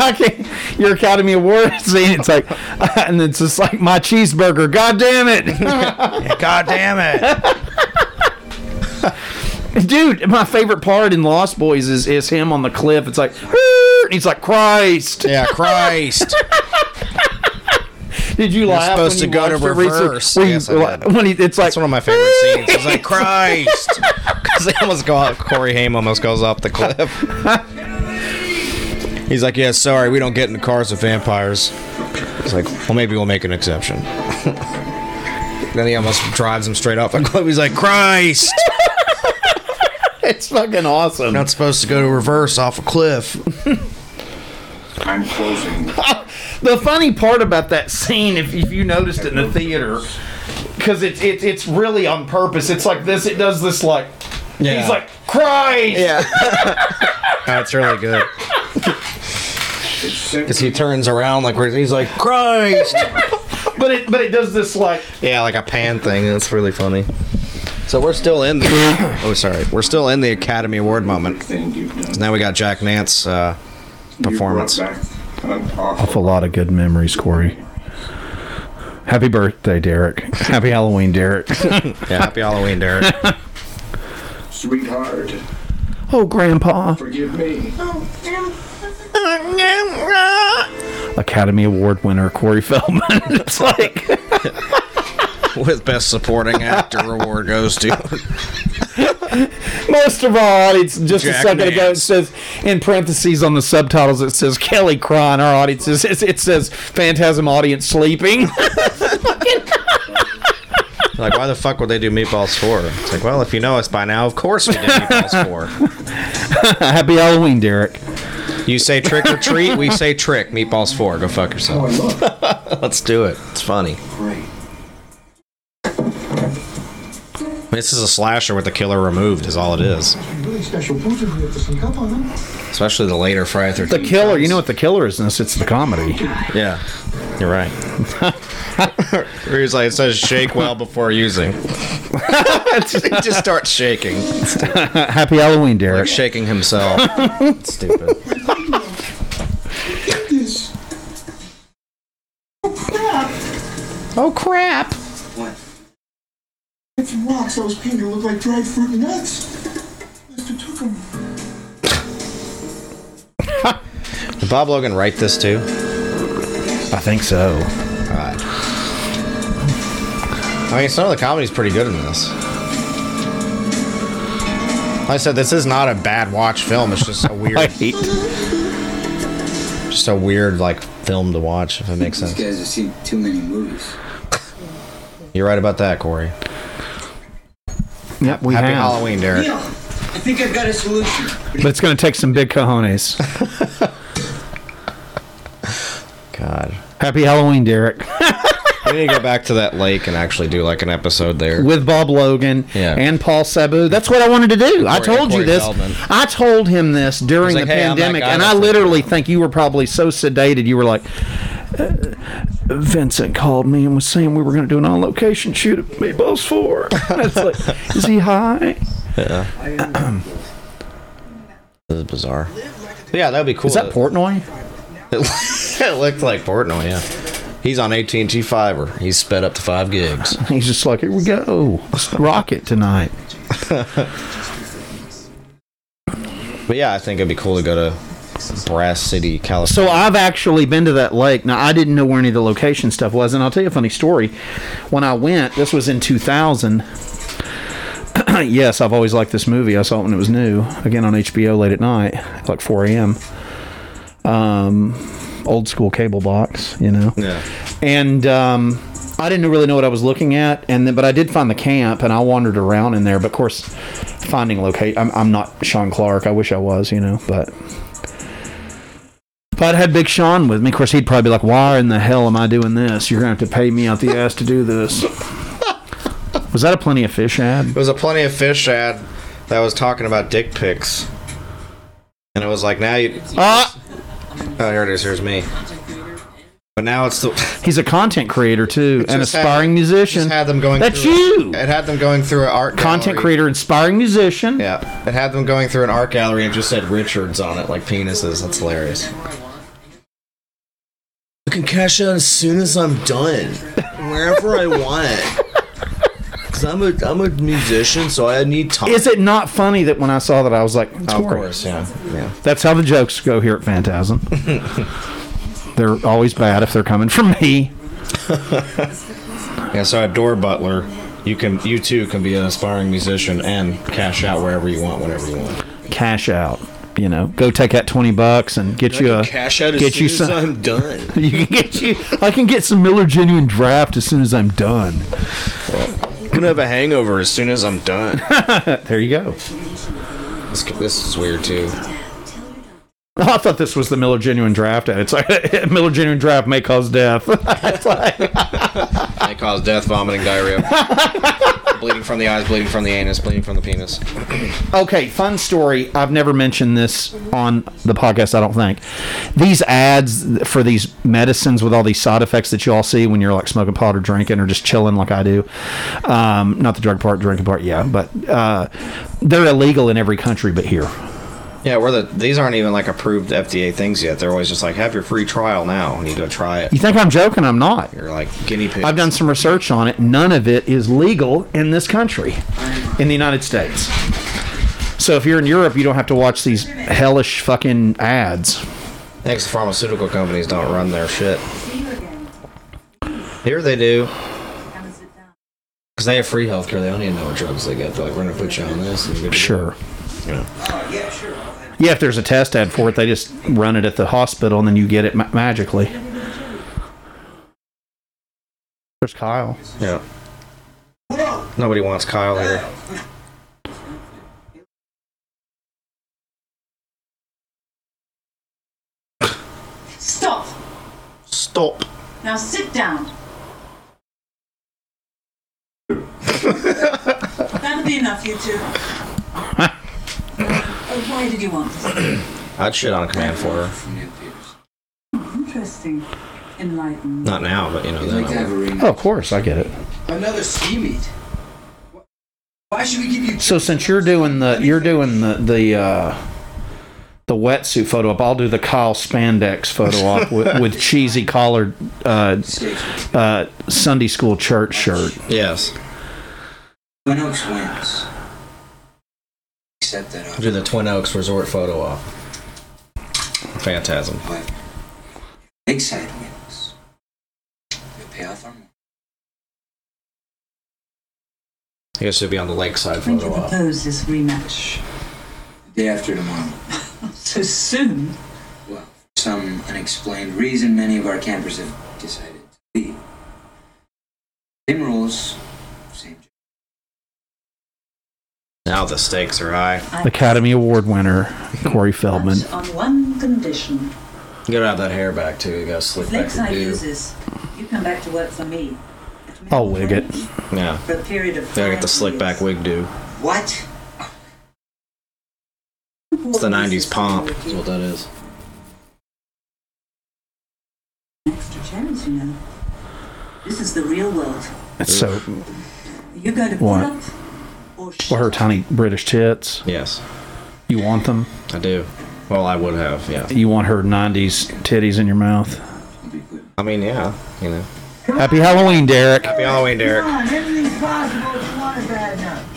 I can't- your Academy Award scene. It's like, and it's just like my cheeseburger. God damn it! God damn it! Dude, my favorite part in Lost Boys is is him on the cliff. It's like, and he's like, Christ. Yeah, Christ. Did you You're laugh? supposed to go to watched it recently? reverse. When, Yes, when he, it's like That's one of my favorite scenes. It's like Christ, because they almost go out. Corey Haim almost goes off the cliff. He's like, "Yeah, sorry, we don't get in cars with vampires." It's like, "Well, maybe we'll make an exception." then he almost drives him straight off the cliff. He's like, "Christ, it's fucking awesome. not supposed to go to reverse off a cliff." I'm closing. the funny part about that scene, if, if you noticed it in the theater, because it's it's it's really on purpose. It's like this. It does this like. Yeah. He's like Christ. Yeah, that's really good. Because he turns around like he's like Christ. But it but it does this like Yeah, like a pan thing. That's really funny. So we're still in the. oh, sorry. We're still in the Academy Award moment. Thing you've. Now we got Jack Nance uh, performance. You brought awful awful lot of good memories, Corey. Happy birthday, Derek. Happy Halloween, Derek. Yeah, happy Halloween, Derek. sweetheart. oh, Grandpa. Forgive me. Oh, Academy Award winner Corey Feldman. it's like With Best Supporting Actor award goes to. most of all, it's Just a Jack second ago, it says in parentheses on the subtitles, it says Kelly crying. Our audience is it, it says Phantasm audience sleeping. like, why the fuck would they do Meatballs 4? It's like, well, if you know us by now, of course we did Meatballs 4. Happy Halloween, Derek. You say trick or treat, we say trick. Meatballs 4. Go fuck Oh, yourself. Let's do it. It's funny. Great. This is a slasher with the killer removed, is all it is. Really special boots in here to sync up on them. Especially the later Friday The 13th. killer. You know what the killer is in this? It's the comedy. Yeah, you're right. Where he's like, it says shake well before using. he just starts shaking. Happy Halloween, Like Derek. shaking himself. Stupid. Get this. Oh crap! What? It's rocks I was painted to look like dried fruit and nuts. Mister took them. Did Bob Logan write this too? I think so. Alright. I mean, some of the comedy's pretty good in this. Like I said, this is not a bad watch film. It's just a weird, I just a weird like film to watch. If it makes These sense. guys have seen too many movies. You're right about that, Corey. Yep, we Happy have. Halloween, Derek. Neil, I think I've got a solution. But it's going to take some big cojones. God. Happy Halloween, Derek. We need to go back to that lake and actually do like an episode there. With Bob Logan Yeah. and Paul Sabu. That's what I wanted to do. I told you this. Feldman. I told him this during He's the "Hey, pandemic, and I literally think you were probably so sedated. You were like, uh, Vincent called me and was saying we were going to do an on location shoot at Meatballs 4. it's like, is he high? Yeah. this is bizarre. Yeah, that would be cool. Is that Portnoy? It, it looked like Portnoy, yeah. He's on AT and T fiber. He's sped up to five gigs. He's just like, here we go, let's rock it tonight. But yeah, I think it'd be cool to go to Brass City, California. So I've actually been to that lake. Now I didn't know where any of the location stuff was, and I'll tell you a funny story. When I went, this was in 2000. yes, I've always liked this movie. I saw it when it was new. Again on HBO late at night, like 4 a.m. Um, old school cable box, you know. Yeah. And um, I didn't really know what I was looking at, and then but I did find the camp, and I wandered around in there. But of course, finding locate, I'm, I'm not Sean Clark. I wish I was, you know, but. If I'd had Big Sean with me, of course, he'd probably be like, "Why in the hell am I doing this? You're gonna have to pay me out the ass to do this." Was that a plenty of fish ad? It was a plenty of fish ad that was talking about dick pics, and it was like now you. Ah. Oh, here it is. Here's me. But now it's the. He's a content creator too, an just had- aspiring musician. Had them going. That's through, you. It had them going through an art Content gallery. creator, inspiring musician. Yeah, it had them going through an art gallery and just said Richards on it, like penises. That's hilarious. I can cash out as soon as I'm done, wherever I want. Cause I'm a I'm a musician, so I need time. Is it not funny that when I saw that I was like, it's Of oh, Corey. course, yeah, yeah. That's how the jokes go here at Phantasm. they're always bad if they're coming from me. Yeah, so at Door Butler, you can you too can be an aspiring musician and cash out wherever you want, whenever you want. Cash out. You know, go take that twenty bucks and get you a cash out as get soon you as some. I'm done. you can get you. I can get some Miller Genuine Draft as soon as I'm done. I'm gonna have a hangover as soon as I'm done. there you go. This, this is weird too. Oh, I thought this was the Miller Genuine Draft and It's like Miller Genuine Draft may cause death. it's like, They cause death, vomiting, diarrhea, bleeding from the eyes, bleeding from the anus, bleeding from the penis. okay, fun story. I've never mentioned this on the podcast, I don't think. These ads for these medicines with all these side effects that you all see when you're like smoking pot or drinking or just chilling like I do. Um, not the drug part, drinking part, yeah, but uh, they're illegal in every country but here. Yeah, we're the these aren't even like approved FDA things yet. They're always just like have your free trial now and you go try it. You think I'm joking? I'm not. You're like guinea pig. I've done some research on it. None of it is legal in this country, in the United States. So if you're in Europe, you don't have to watch these hellish fucking ads. Thanks, the pharmaceutical companies don't run their shit. Here they do. Because they have free healthcare, they don't even know what drugs they get. They're like, we're going to put you on this. And you're good to Sure. Yeah. Yeah, if there's a test ad for it, they just run it at the hospital and then you get it ma- magically. There's Kyle. Yeah. Nobody wants Kyle here. Stop. Stop. Now sit down. That'll be enough, you two. oh, why did you want this? I'd shit on command for her. Interesting. Enlightened. Not now, but you know, then I would. Oh, of course, I get it. Another ski meet. Why should we give you? So since you're doing the you're doing the the uh, the wetsuit photo op, I'll do the Kyle spandex photo op with, with cheesy collared uh, uh, Sunday school church shirt. Yes. Twin Oaks wins. Set that up. Do the Twin Oaks Resort photo op. Phantasm. Lakeside wins. We pay off our money. I guess it'll be on the lakeside When do photo you op. propose this rematch? Day after tomorrow. So soon? Well, for some unexplained reason, many of our campers have decided to leave. Same rules, same. Now the stakes are high. Academy Award winner Corey Feldman. On one condition. You gotta have that hair back too. You gotta slick If back Lakeside the do. loses, you come back to work for me. I'll wig it. Yeah. For a period of Gotta get the five slick back wig do. What? It's the 90s pomp. Is what that is. extra chance, you know. This is the real world. It's so You're going to put What? up or well, her tiny British tits. Yes. You want them? I do. Well, I would have, yeah. You want her '90s titties in your mouth? I mean, yeah, you know. Happy Halloween, Derek. Happy Halloween, Derek. Come on, anything's possible if you want it bad enough.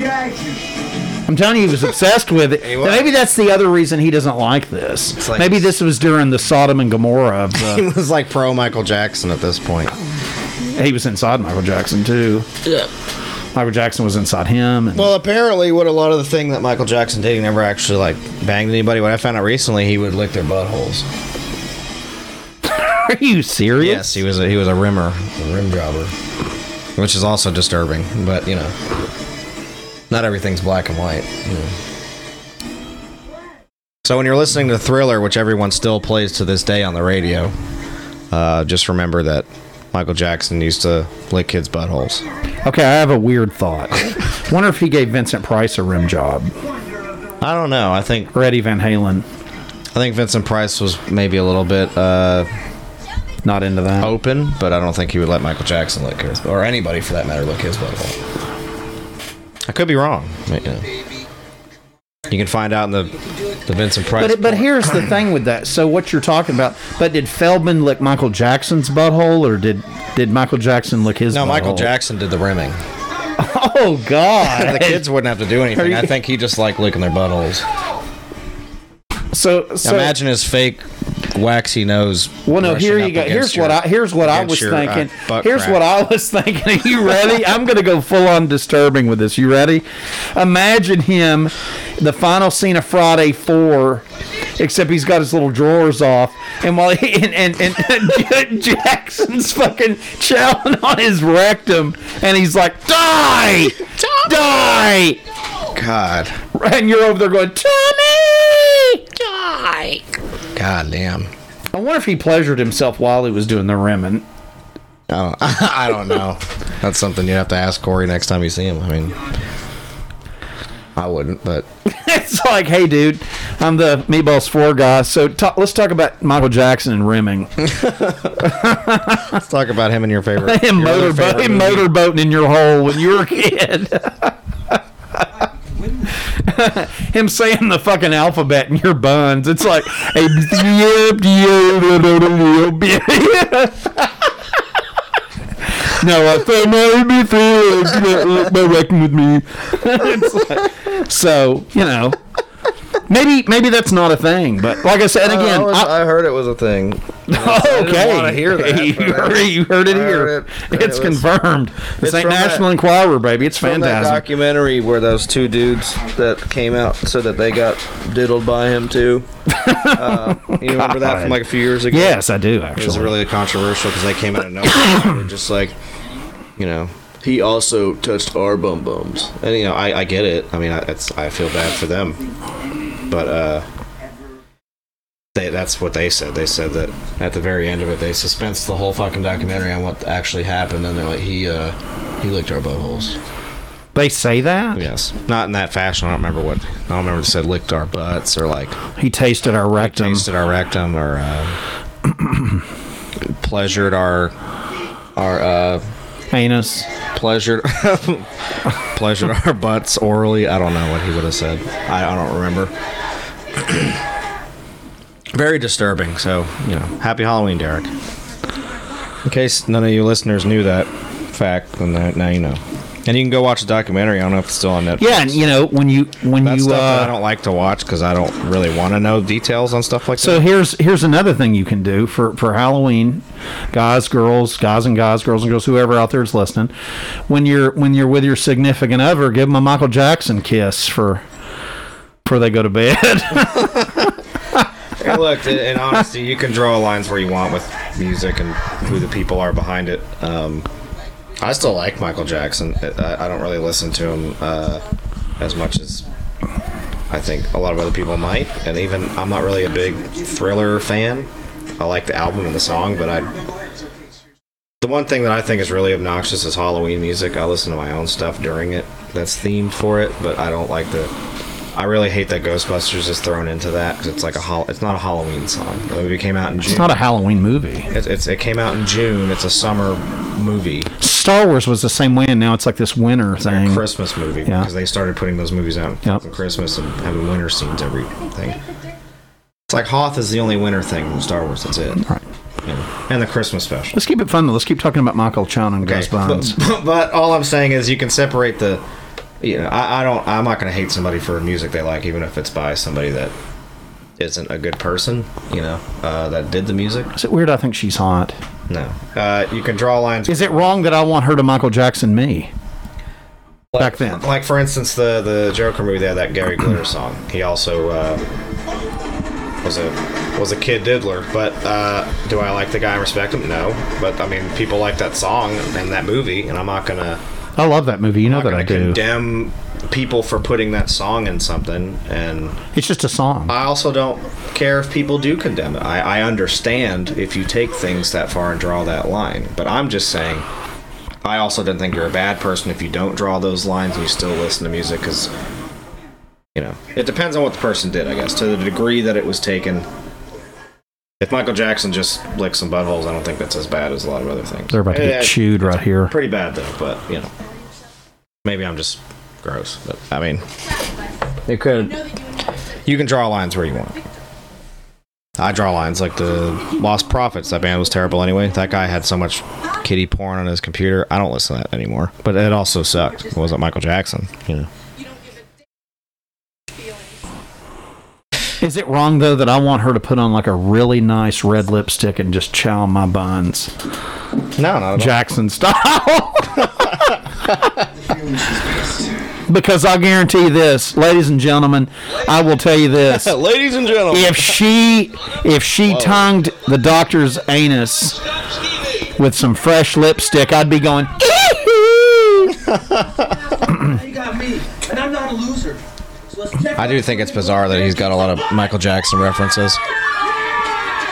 Jackson. I'm telling you, he was obsessed with it. Maybe that's the other reason he doesn't like this. like- Maybe this was during the Sodom and Gomorrah of the, He was like pro Michael Jackson at this point. he was inside Michael Jackson too. Yeah. Michael Jackson was inside him. And, Well, apparently, what a lot of the thing that Michael Jackson did, he never actually like banged anybody. What I found out recently, he would lick their buttholes. are you serious? Yes, he was a, he was a rimmer, a rim jobber, which is also disturbing. But you know, not everything's black and white. You know. So when you're listening to Thriller, which everyone still plays to this day on the radio, uh, just remember that Michael Jackson used to lick kids' buttholes. Okay, I have a weird thought. Wonder if he gave Vincent Price a rim job. I don't know. I think or Eddie Van Halen. I think Vincent Price was maybe a little bit uh, not into that open, but I don't think he would let Michael Jackson lick his, or anybody for that matter, lick his butthole. I could be wrong. know. You can find out in the the Vincent Price. But but here's the thing with that. So what you're talking about? But did Feldman lick Michael Jackson's butthole, or did did Michael Jackson lick his? no, Michael? Jackson did the rimming. Oh God! the kids wouldn't have to do anything. I think he just liked licking their buttholes. So, so imagine his fake waxy nose. Well, no. Here you go. against Here's what I here's what I was your, uh, thinking. butt here's crack. what I was thinking. Are you ready? I'm going to go full on disturbing with this. You ready? Imagine him, the final scene of Friday Four, except he's got his little drawers off, and while he, and, and, and Jackson's fucking chowing on his rectum, and he's like, "Die, die!" God, and you're over there going, "Tommy, die!" God damn. I wonder if he pleasured himself while he was doing the rimming. I oh, don't, I don't know. That's something you have to ask Corey next time you see him. I mean, I wouldn't, but it's like, hey, dude, I'm the Meatballs Four guy. So let's talk about Michael Jackson and rimming. let's talk about him and your favorite. him your other favorite him motorboating in your hole when you were a kid. Him saying the fucking alphabet in your buns. It's like a No, I thought my through by working with me. So you know, maybe maybe that's not a thing. But like I said Uh, again, I, was- I- I heard it was a thing. okay, want hear that. you, I- heard, you heard it I here. it. It's It was- confirmed. This It's ain't from that- National Enquirer, baby. It's From that fantastic. documentary where those two dudes that came out said that they got diddled by him too. Uh, you remember that from like a few years ago? Yes, I do, Actually, It was really controversial because they came out of nowhere. just like, you know, he also touched our bum bums, and you know, I, I get it. I mean, I, it's I feel bad for them, but uh, they, that's what they said. They said that at the very end of it, they suspensed the whole fucking documentary on what actually happened, and they're like, he uh, he licked our buttholes. They say that Yes, not in that fashion. I don't remember what. I don't remember if it said licked our butts or like he tasted our rectum. tasted our rectum or uh, pleasured our our uh, anus. Pleasured pleasured our butts orally. I don't know what he would have said. I, I don't remember. Very disturbing. So you know, happy Halloween, Derek. In case none of you listeners knew that fact, then now- now you know. And you can go watch the documentary. I don't know if it's still on Netflix. Yeah, and you know when you when That's you stuff that I uh, don't like to watch because I don't really want to know details on stuff like that. So that. here's here's another thing you can do for for Halloween, guys, girls, guys and guys, girls and girls, whoever out there is listening. When you're when you're with your significant other, give them a Michael Jackson kiss for before they go to bed. Hey, look, in, honesty, you can draw lines where you want with music and who the people are behind it. Um, I still like Michael Jackson. I, I don't really listen to him uh, as much as I think a lot of other people might. And even I'm not really a big Thriller fan. I like the album and the song, but I. The one thing that I think is really obnoxious is Halloween music. I listen to my own stuff during it that's themed for it, but I don't like the. I really hate that Ghostbusters is thrown into that because it's like a hol- it's not a Halloween song. The movie came out in June. it's not a Halloween movie. It, it's it came out in June. It's a summer movie, Star Wars was the same way, and now it's like this winter thing. a Christmas movie Yeah. because they started putting those movies out Yep. for Christmas and having winter scenes everything. It's like Hoth is the only winter thing in Star Wars. That's it. Right. and the Christmas special. Let's keep it fun though. Let's keep talking about Michael Chan and Gus Bonds. But, but all I'm saying is you can separate the. You know, I, I don't. I'm not going to hate somebody for music they like, even if it's by somebody that isn't a good person. You know, uh, that did the music. Is it weird? I think she's hot. No, uh, you can draw lines. Is it wrong that I want her to Michael Jackson me? Back then, Like for instance, the the Joker movie, they had that Gary Glitter song. He also uh, was a was a kid diddler. But uh, do I like the guy and respect him? No. But I mean, people like that song and that movie, and I'm not gonna I love that movie. You know that I do. condemn people for putting that song in something. And It's just a song. I also don't care if people do condemn it. I, I understand if you take things that far and draw that line. But I'm just saying. I also don't think you're a bad person if you don't draw those lines and you still listen to music because you know, it depends on what the person did, I guess. To the degree that it was taken. If Michael Jackson just licked some buttholes, I don't think that's as bad as a lot of other things. They're about to get Eh, chewed right here. Pretty bad though, but you know, maybe I'm just gross. But I mean, it could. You can draw lines where you want. I draw lines like the Lostprophets. That band was terrible anyway. That guy had so much kitty porn on his computer. I don't listen to that anymore. But it also sucked. It wasn't Michael Jackson, you know. Is it wrong though that I want her to put on like a really nice red lipstick and just chow my buns? No, not Jackson style. because I guarantee this, ladies and gentlemen, I will tell you this. Ladies and gentlemen. If she if she tongued the doctor's anus with some fresh lipstick, I'd be going you got me, and I'm not a loser. So let's check I do think it's bizarre that he's got a lot of Michael Jackson references.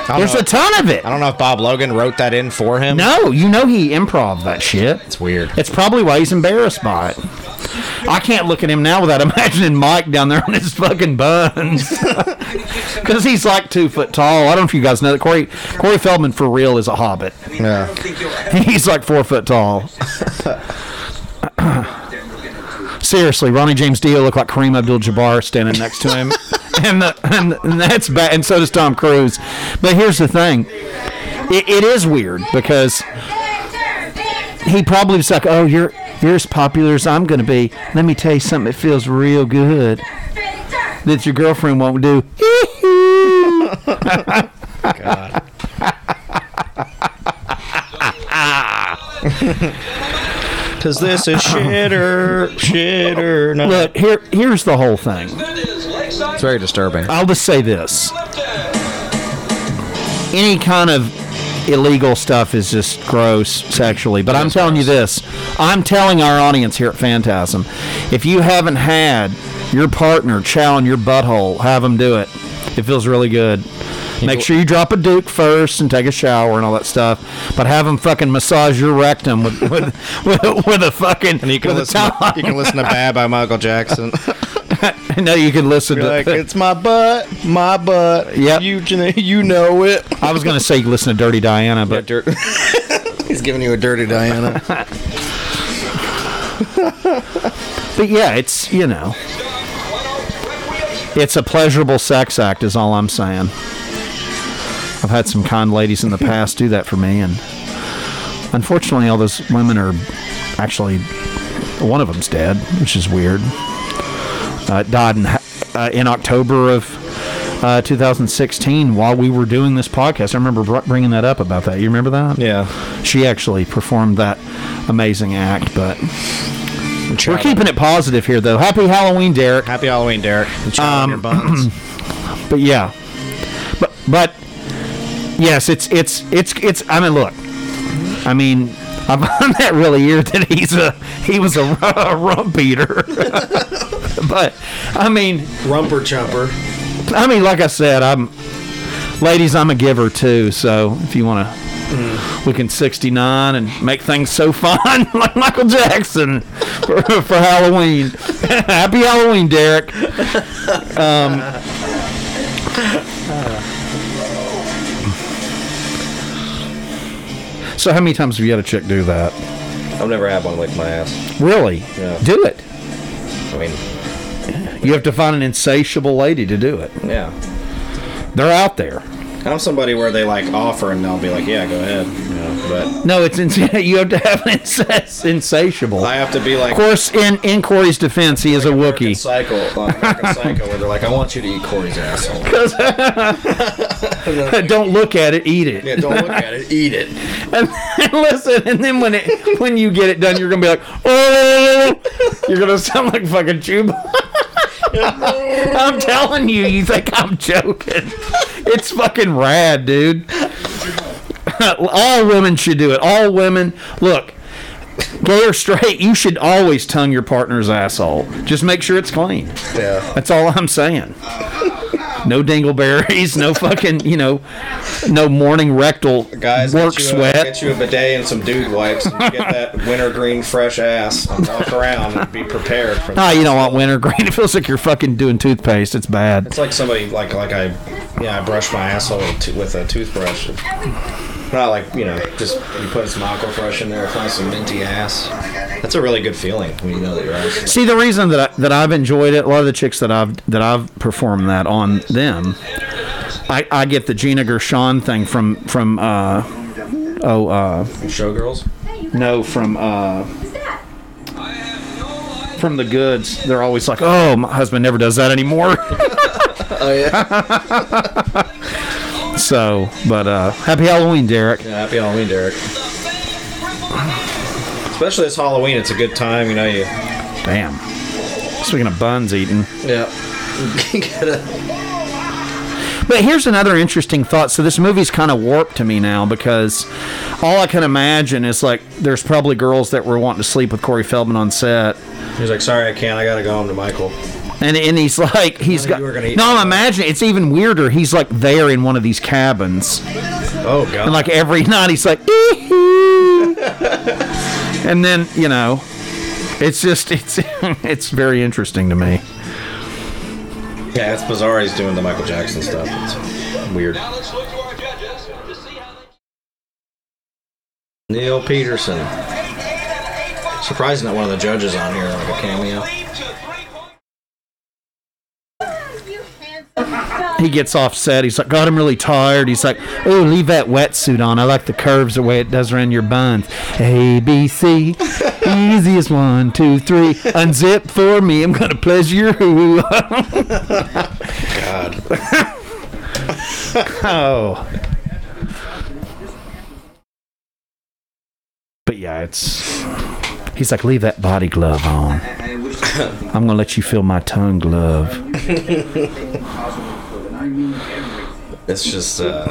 There's know- a ton of it. I don't know if Bob Logan wrote that in for him. No, you know he improv that shit. It's weird. It's probably why he's embarrassed by it. I can't look at him now without imagining Mike down there on his fucking buns. Because he's like two foot tall. I don't know if you guys know that. Corey, Corey Feldman, for real, is a hobbit. Yeah. He's like four foot tall. Seriously, Ronnie James Dio looked like Kareem Abdul-Jabbar standing next to him, and, the, and and that's bad. And so does Tom Cruise. But here's the thing: it, it is weird because he probably was like, "Oh, you're you're as popular as I'm going to be. Let me tell you something that feels real good that your girlfriend won't do." God. Because this is shitter, shitter. No. Look, here here's the whole thing. It's very disturbing. I'll just say this. Any kind of illegal stuff is just gross sexually. But I'm telling you this. I'm telling our audience here at Phantasm, if you haven't had your partner chow in your butthole, have them do it. It feels really good. Make sure you drop a duke first and take a shower and all that stuff. But have them fucking massage your rectum with with, with, with a fucking And you can with a listen. towel. You can listen to "Bad" by Michael Jackson. no, you can listen You're to like, it's my butt, my butt. Yep. You, you know it. I was gonna say you listen to Dirty Diana, but dirt. He's giving you a dirty Diana. But yeah, it's you know, it's a pleasurable sex act, is all I'm saying. I've had some kind ladies in the past do that for me, and unfortunately, all those women are actually one of them's dead, which is weird. Uh, died in uh, in October of uh, 2016 while we were doing this podcast. I remember br- bringing that up about that. You remember that? Yeah. She actually performed that amazing act, but we're keeping it positive here, though. Happy Halloween, Derek. Happy Halloween, Derek. And chow on your Um, buns. But yeah, but but yes, it's it's it's it's. I mean, look, I mean, I find that really that he's a he was a, a rump eater. but I mean, rumper chumper. I mean, like I said, I'm ladies. I'm a giver too. So if you want to. We can 69 and make things so fun like Michael Jackson for, for Halloween. Happy Halloween, Derek. Um, so how many times have you had a chick do that? I've never had one lick my ass. Really? Yeah. Do it. I mean, You have to find an insatiable lady to do it. yeah. They're out there. I'm somebody where they like offer and they'll be like, yeah, go ahead. You know, but No, it's ins- you have to have an insas- insatiable. I have to be like Of course, in in Corey's defense, he is a Wookiee. Psycho, like American Psycho, where they're like, I want you to eat Corey's asshole. don't look at it, eat it. Yeah, don't look at it, eat it. And, and listen, and then when it when you get it done, you're gonna be like, oh, you're gonna sound like fucking Chuba. I'm telling you, you think I'm joking? It's fucking rad, dude. All women should do it. All women, look, gay or straight, you should always tongue your partner's asshole. Just make sure it's clean. Yeah. That's all I'm saying. No dingleberries, no fucking, you know, no morning rectal Guys, work get you, sweat. A, get you a bidet and some dude wipes, and you get that wintergreen fresh ass, and walk around and be prepared for. Ah, you don't want wintergreen. It feels like you're fucking doing toothpaste. It's bad. It's like somebody like like I, yeah, I brush my asshole with, with a toothbrush. Not like you know, just you put some aquafresh in there, find some minty ass. That's a really good feeling when you know that your ass. See, the reason that I, that I've enjoyed it, a lot of the chicks that I've that I've performed that on them, I, I get the Gina Gershon thing from from uh oh uh Showgirls. no from uh from the goods. They're always like, oh, my husband never does that anymore. oh yeah. so, but uh happy Halloween, Derek. Yeah, happy Halloween, Derek. Especially this Halloween, it's a good time. You know, you. Damn. Speaking of buns eating. Yeah. But here's another interesting thought. So this movie's kind of warped to me now because all I can imagine is like there's probably girls that were wanting to sleep with Corey Feldman on set. He's like, sorry, I can't. I gotta go home to Michael. And, and he's like he's got you were gonna eat no I'm imagining it's even weirder he's like there in one of these cabins Oh god. and like every night he's like and then you know it's just it's it's very interesting to me Yeah, it's bizarre. He's doing the Michael Jackson stuff. It's weird. Neil Peterson. Surprising that one of the judges on here like a cameo. He gets off set. He's like, God, I'm really tired. He's like, Oh, leave that wetsuit on. I like the curves the way it does around your buns. A, B, C. Easiest one, two, three. Unzip for me. I'm going to pleasure you. God. oh. But yeah, it's. He's like, leave that body glove on. I'm gonna let you feel my tongue glove. It's just uh,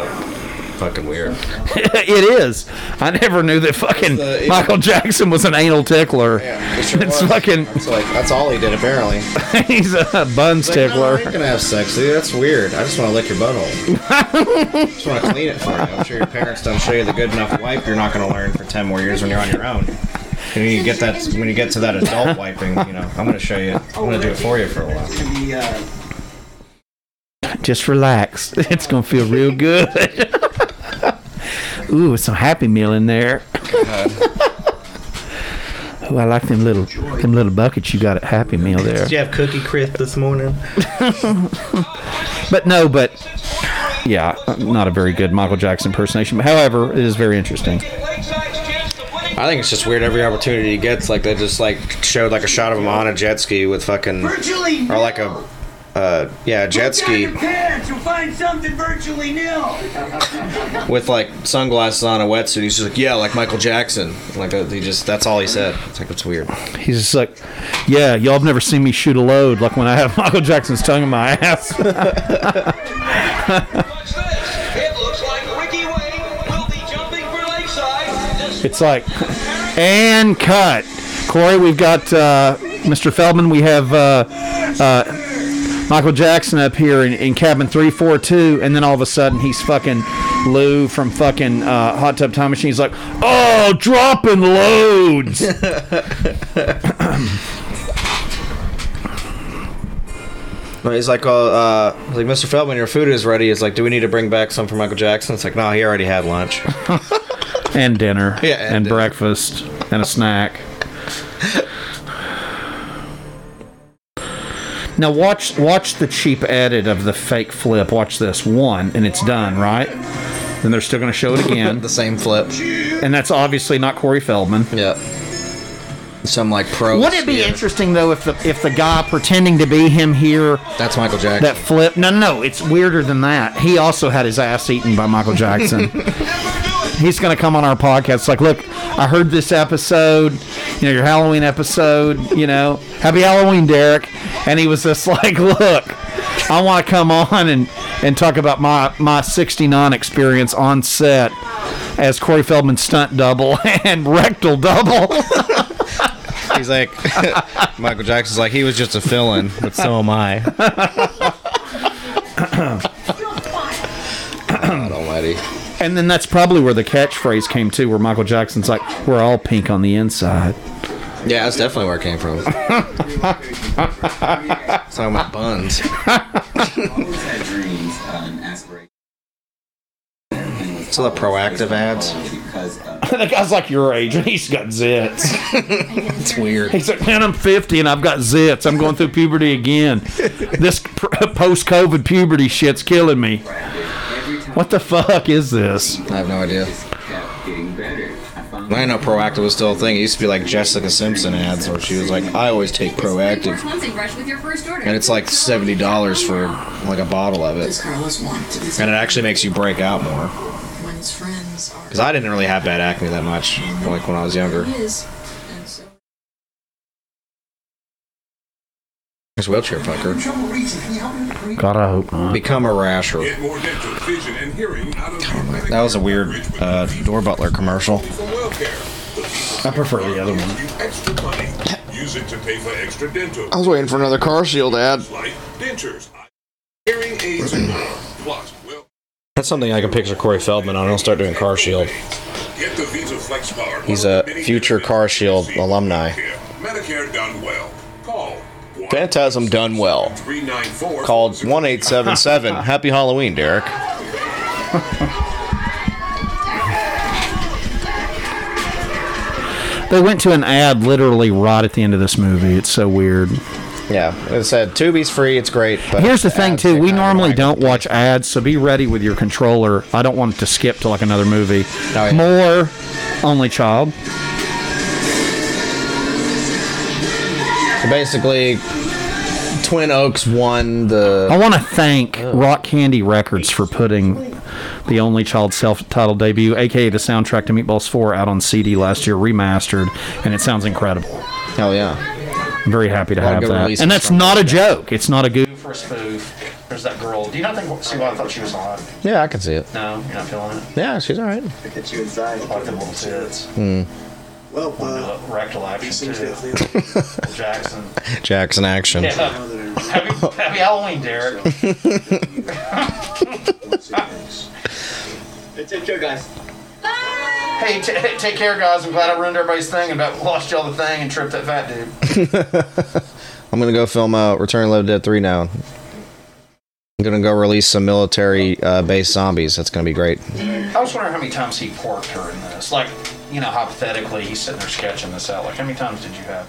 fucking weird. it is. I never knew that fucking the- Michael Jackson was an anal tickler. It sure it's was. fucking. It's like that's all he did apparently. he's a buns It's like, no, tickler. I ain't gonna have sex, dude. That's weird. I just want to lick your butthole. just want to clean it for you. I'm sure your parents don't show you the good enough wipe. You're not gonna learn for ten more years when you're on your own. When you get that, when you get to that adult wiping, you know, I'm gonna show you. I'm gonna do it for you for a while. Just relax. It's gonna feel real good. Ooh, it's some Happy Meal in there. Ooh, I like them little them little buckets you got at Happy Meal there. Did you have Cookie Crisp this morning? But no, but yeah, not a very good Michael Jackson impersonation. However, it is very interesting. I think it's just weird. Every opportunity he gets, like they just like showed like a shot of him on a jet ski with fucking, or like a, uh, yeah, a jet ski pants, you'll find something virtually nil. with like sunglasses on, a wetsuit. He's just like, yeah, like Michael Jackson. Like uh, he just, that's all he said. It's like it's weird. He's just like, yeah, y'all have never seen me shoot a load like when I have Michael Jackson's tongue in my ass. It's like, and cut. Corey, we've got uh, Mr. Feldman. We have uh, uh, Michael Jackson up here in, in cabin 342, and then all of a sudden he's fucking Lou from fucking uh, Hot Tub Time Machine. He's like, oh, dropping loads. But he's like, oh, uh, like Mr. Feldman, your food is ready. He's like, do we need to bring back some for Michael Jackson? It's like, no, he already had lunch. and dinner, Yeah, and, breakfast and dinner. Now watch watch the cheap edit of the fake flip. Watch this one, and it's done, right? Then they're still going to show it again. the same flip. And that's obviously not Corey Feldman. Yep. Some like pro. Would it be interesting though if the if the guy pretending to be him here That's Michael Jackson. that flip? No, no, no. It's weirder than that. He also had his ass eaten by Michael Jackson. He's going to come on our podcast. Like, look, I heard this episode, you know, your Halloween episode. You know, Happy Halloween, Derek. And he was just like, look, I want to come on and and talk about my my '69 experience on set as Corey Feldman stunt double and rectal double. He's like, Michael Jackson's like, he was just a fill-in, but so am I. God almighty. And then that's probably where the catchphrase came to, where Michael Jackson's like, "We're all pink on the inside." Yeah, that's definitely where it came from. Talking about buns. always had dreams. So the Proactiv ads. Because uh, guy's like your age, and he's got zits. it's weird. He's like, "Man, I'm 50 and I've got zits. I'm going through puberty again. This pr- post-COVID puberty shit's killing me. What the fuck is this?" I have no idea. kept getting better. I found I didn't know Proactiv was still a thing. It used to be like Jessica Simpson ads where she was like, I always take Proactiv. Cleansing brush with your first order. And it's like seventy dollars for like a bottle of it. Carlos want to visit And it actually makes you break out more. when his friends are Because I didn't really have bad acne that much, like when I was younger. his? And so There's wheelchair fucker. God, I hope not. Become a rasher. Get more dental, vision, and hearing out of That was a weird uh, door butler commercial. I prefer the other one. Use it to pay for extra dental. I was waiting for another car shield ad. Like dentures, hearing aids. Plus, That's something I can picture Corey Feldman on. I'll start doing car shield. get the Visa Flex Card. He's a future car shield alumni. Medicare done well. Call Phantasm done well. Called 1877. Happy Halloween, Derek. They went to an ad literally right at the end of this movie. It's so weird. Yeah, it said Tubi's free. It's great. But Here's the thing, too. We normally don't watch ads, so be ready with your controller. I don't want it to skip to like another movie. Oh, yeah. More Only Child. So basically, Twin Oaks won the. I want to thank Rock Candy Records for putting the Only Child self-titled debut, aka the soundtrack to Meatballs 4, out on CD last year, remastered, and it sounds incredible. Hell yeah! I'm very happy to A lot of have good that. releases And that's from not a joke. It's not a goof or a spoof. There's that girl. Do you not think? See why I thought she was hot? Yeah, I can see it. No, you're not feeling it. Yeah, she's all right. Get you inside. I like them little tits. Hmm. Well, uh, rectal action too. Jackson. Jackson action. Yeah. Happy, happy Halloween, Derek. Take care, guys. Hey, t- hey, take care, guys. I'm glad I ruined everybody's thing and about lost y'all the thing and tripped that fat dude. I'm gonna go film uh, Return of the Living Dead 3 now. I'm gonna go release some military uh, based zombies. That's gonna be great. I was wondering how many times he porked her in this. Like, you know, hypothetically, he's sitting there sketching this out. Like, how many times did you have?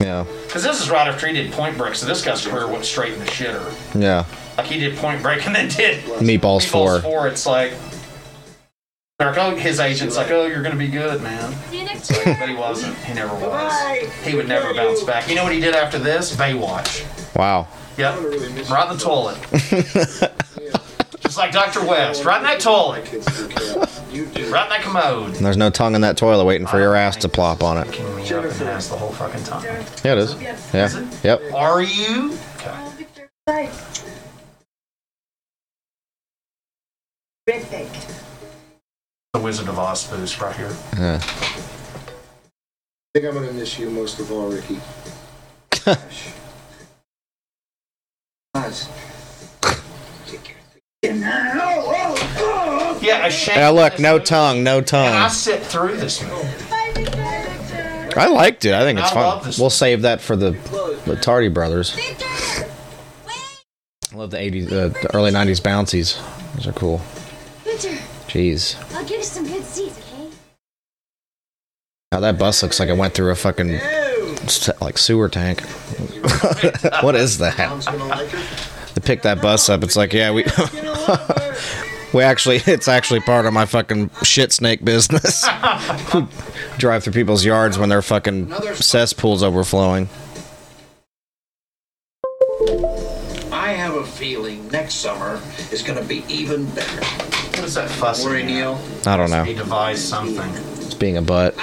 Yeah, Because this is right after he did Point Break, so this guy's career went straight in the shitter. yeah. Like, he did Point Break and then did Meatballs 4. 4. It's like, they're like, oh, his agent's like, oh, you're going to be good, man. It's like, but he wasn't. He never was. He would never bounce back. You know what he did after this? Baywatch. Wow. Yep. Right in the toilet. Just like Dr. West. Right in that toilet. Right in that commode. There's no tongue in that toilet waiting for your ass to plop on it. Me up and ass the whole fucking time. Yeah, it is. Yeah. Yep. Are you? Terrific. The Wizard of Oz boost right here. Yeah. I think I'm gonna miss you most of all, Ricky. Yeah, a shame. Yeah, look, no tongue, no And I tongue. sit through this movie. I liked it. I think it's I fun. We'll save that for the the Tardy brothers. I love the 80s, uh, the early 90s bouncies. Those are cool. Victor, Jeez. I'll give you some good seats, okay? Now that bus looks like it went through a fucking like sewer tank. what is that? They pick that bus up. It's like, yeah, we we actually, it's actually part of my fucking shit snake business. Drive through people's yards when their fucking cesspools overflowing. I have a feeling next summer is going to be even better. What is that fuss? Worry, Neil. I don't know. He devised something. It's being a butt.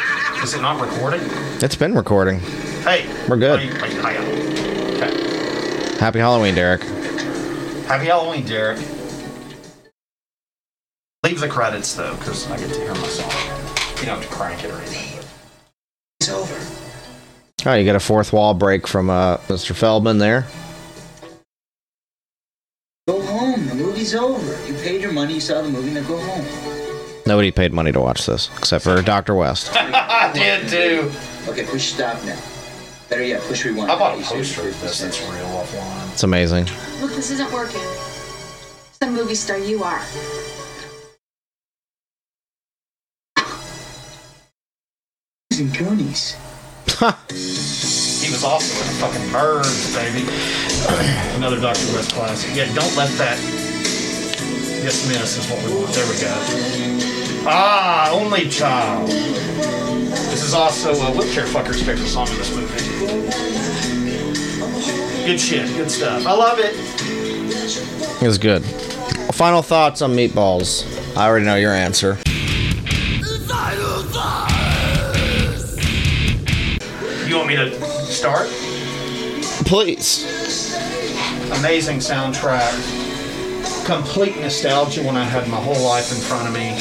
Is it not recording? It's been recording. Hey. We're good. Wait, wait, hang on. Okay. Happy Halloween, Derek. Happy Halloween, Derek. Leave the credits though, because I get to hear my song. You don't have to crank it or anything. It's over. Oh, you got a fourth wall break from uh, Mr. Feldman there. Go home. The movie's over. You paid your money. You saw the movie. Now go home. Nobody paid money to watch this except for Dr. West. I did too. Okay, push stop now. Better yet, push rewind. I bought a poster of this that's real offline. It's amazing. Look, this isn't working. The movie star you are. He's in Goonies. He was also in fucking Birds, baby. Another Dr. West classic. Yeah, don't let that dismiss is what we want. There we go. Ah, Only Child. This is also a Wheelchair Fucker's favorite song in this movie. Good shit, good stuff. I love it. It was good. Final thoughts on meatballs. I already know your answer. You want me to start? Please. Amazing soundtrack. Complete nostalgia when I had my whole life in front of me.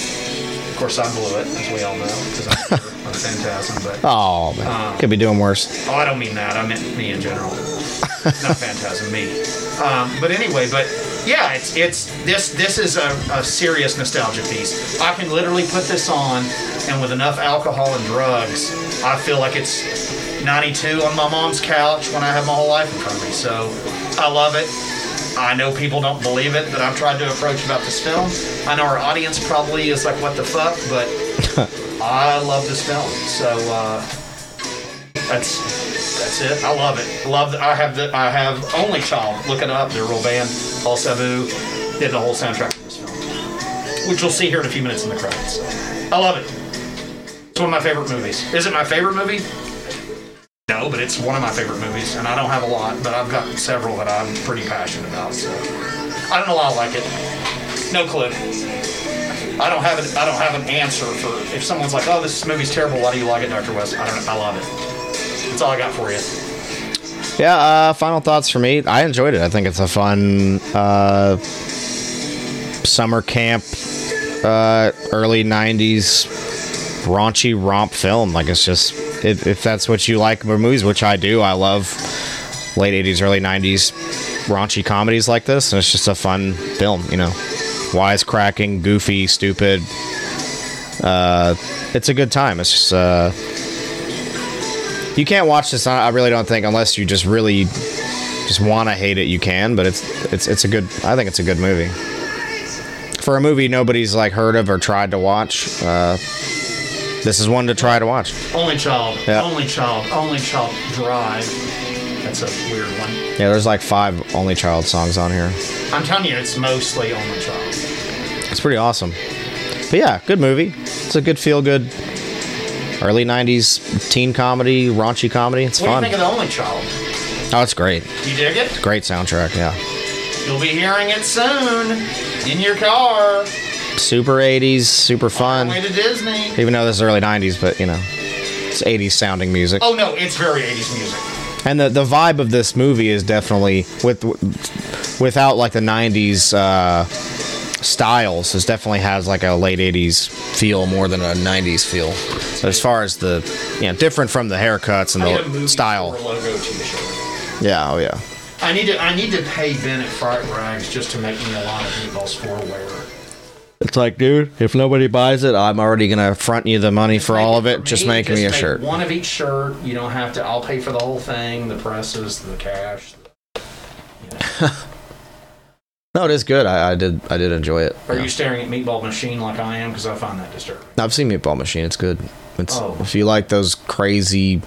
Of course, I blew it, as we all know, because I'm a phantasm. But Oh, man. Um, Could be doing worse. Oh, I don't mean that. I meant me in general. Not phantasm, me. Um, but anyway, but yeah, it's it's this this is a, a serious nostalgia piece. I can literally put this on, and with enough alcohol and drugs, I feel like it's 92 on my mom's couch when I have my whole life in front of me. So I love it. I know people don't believe it that I've tried to approach about this film. I know our audience probably is like, "What the fuck?" But I love this film. So. Uh, that's that's it. I love it. Love. I have the I have Only Child. Look it up. They're a real band. Paul Sabu did the whole soundtrack of this film, which you'll see here in a few minutes in the credits. I love it. It's one of my favorite movies. Is it my favorite movie? No, but it's one of my favorite movies, and I don't have a lot, but I've got several that I'm pretty passionate about. So I don't know why I like it. No clue. I don't have an I don't have an answer for if someone's like, "Oh, this movie's terrible. Why do you like it, Dr. West?" I don't. know. I love it. That's all I got for you. Yeah, uh, final thoughts for me. I enjoyed it. I think it's a fun uh, summer camp, uh, early 90s raunchy romp film. Like, it's just, if, if that's what you like about movies, which I do, I love late 80s, early 90s raunchy comedies like this. And it's just a fun film, you know. Wisecracking, goofy, stupid. Uh, it's a good time. It's just, uh, you can't watch this. I I really don't think unless you just really just want to hate it. You can, but it's it's it's a good. I think it's a good movie. For a movie nobody's like heard of or tried to watch, uh, this is one to try to watch. Only Child. Yeah. Only Child. Only Child Drive. That's a weird one. Yeah, there's like five Only Child songs on here. I'm telling you, it's mostly Only Child. It's pretty awesome. But yeah, good movie. It's a good feel good early '90s teen comedy, raunchy comedy. It's what fun. do you think of the Only Child? Oh, it's great. You dig it? Great soundtrack. Yeah. You'll be hearing it soon in your car. Super '80s, super fun. Way to Disney. Even though this is early '90s, but you know, it's '80s sounding music. Oh no, it's very 80s music. And the the vibe of this movie is definitely with without like the '90s uh, styles. It definitely has like a late '80s feel more than a '90s feel. But as far as the you know, different from the haircuts and I need a the style. Yeah, oh yeah. I need to I need to pay Ben at Fright Rags just to make me a lot of meatballs for wearer. It's like, dude, if nobody buys it, I'm already gonna front you the money for all of it. Just make me a make shirt. One of each shirt. You don't have to. I'll pay for the whole thing. The presses, the cash. No, it is good. I, I did I did enjoy it. Are you staring at Meatball Machine like I am? Because I find that disturbing. I've seen Meatball Machine. It's good. It's Oh. if you like those crazy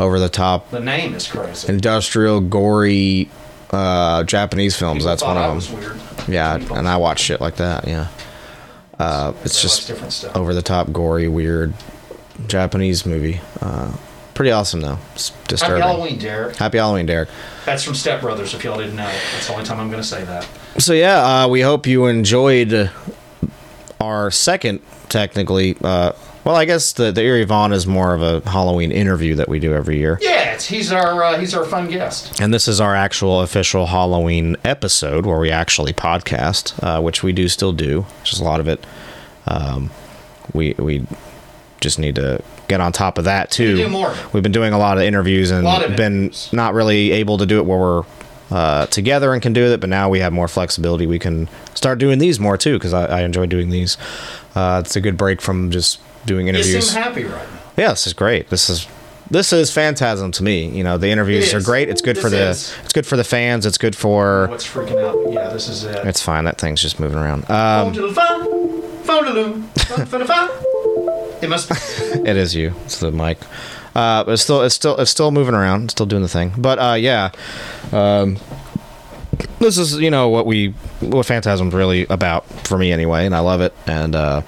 over the top, The name is crazy. industrial, gory uh, Japanese films. People That's one of them. Yeah, and I watch shit like that. Yeah, uh, it's just watch different stuff. over the top, gory, weird Japanese movie. Uh, pretty awesome though. It's disturbing. Happy Halloween, Derek. Happy Halloween, Derek. That's from Step Brothers. If y'all didn't know, that's the only time I'm going to say that. So yeah, uh, we hope you enjoyed our second, technically. Well, I guess the the Erie Vaughn is more of a Halloween interview that we do every year. Yeah, it's, he's our uh, he's our fun guest. And this is our actual official Halloween episode where we actually podcast, uh, which we do still do. Just a lot of it. Um, we we just need to get on top of that too. do more. We've been doing a lot of interviews and of been not really able to do it where we're uh, together and can do it, but now we have more flexibility. We can start doing these more too because I, I enjoy doing these. Uh, it's a good break from just doing You interviews. seem happy right now. Yeah, this is great. This is this is phantasm to me. You know, the interviews are great. It's good for the is. it's good for the fans. It's good for What's freaking out? Yeah, this is it. it's fine. That thing's just moving around. Um, to the phone, phone to the phone, phone to phone. It must. it is you. It's the mic. Uh, but it's still it's still it's still moving around. It's still doing the thing. But uh, yeah, um, this is you know what we what Phantasm's really about for me anyway, and I love it. And uh,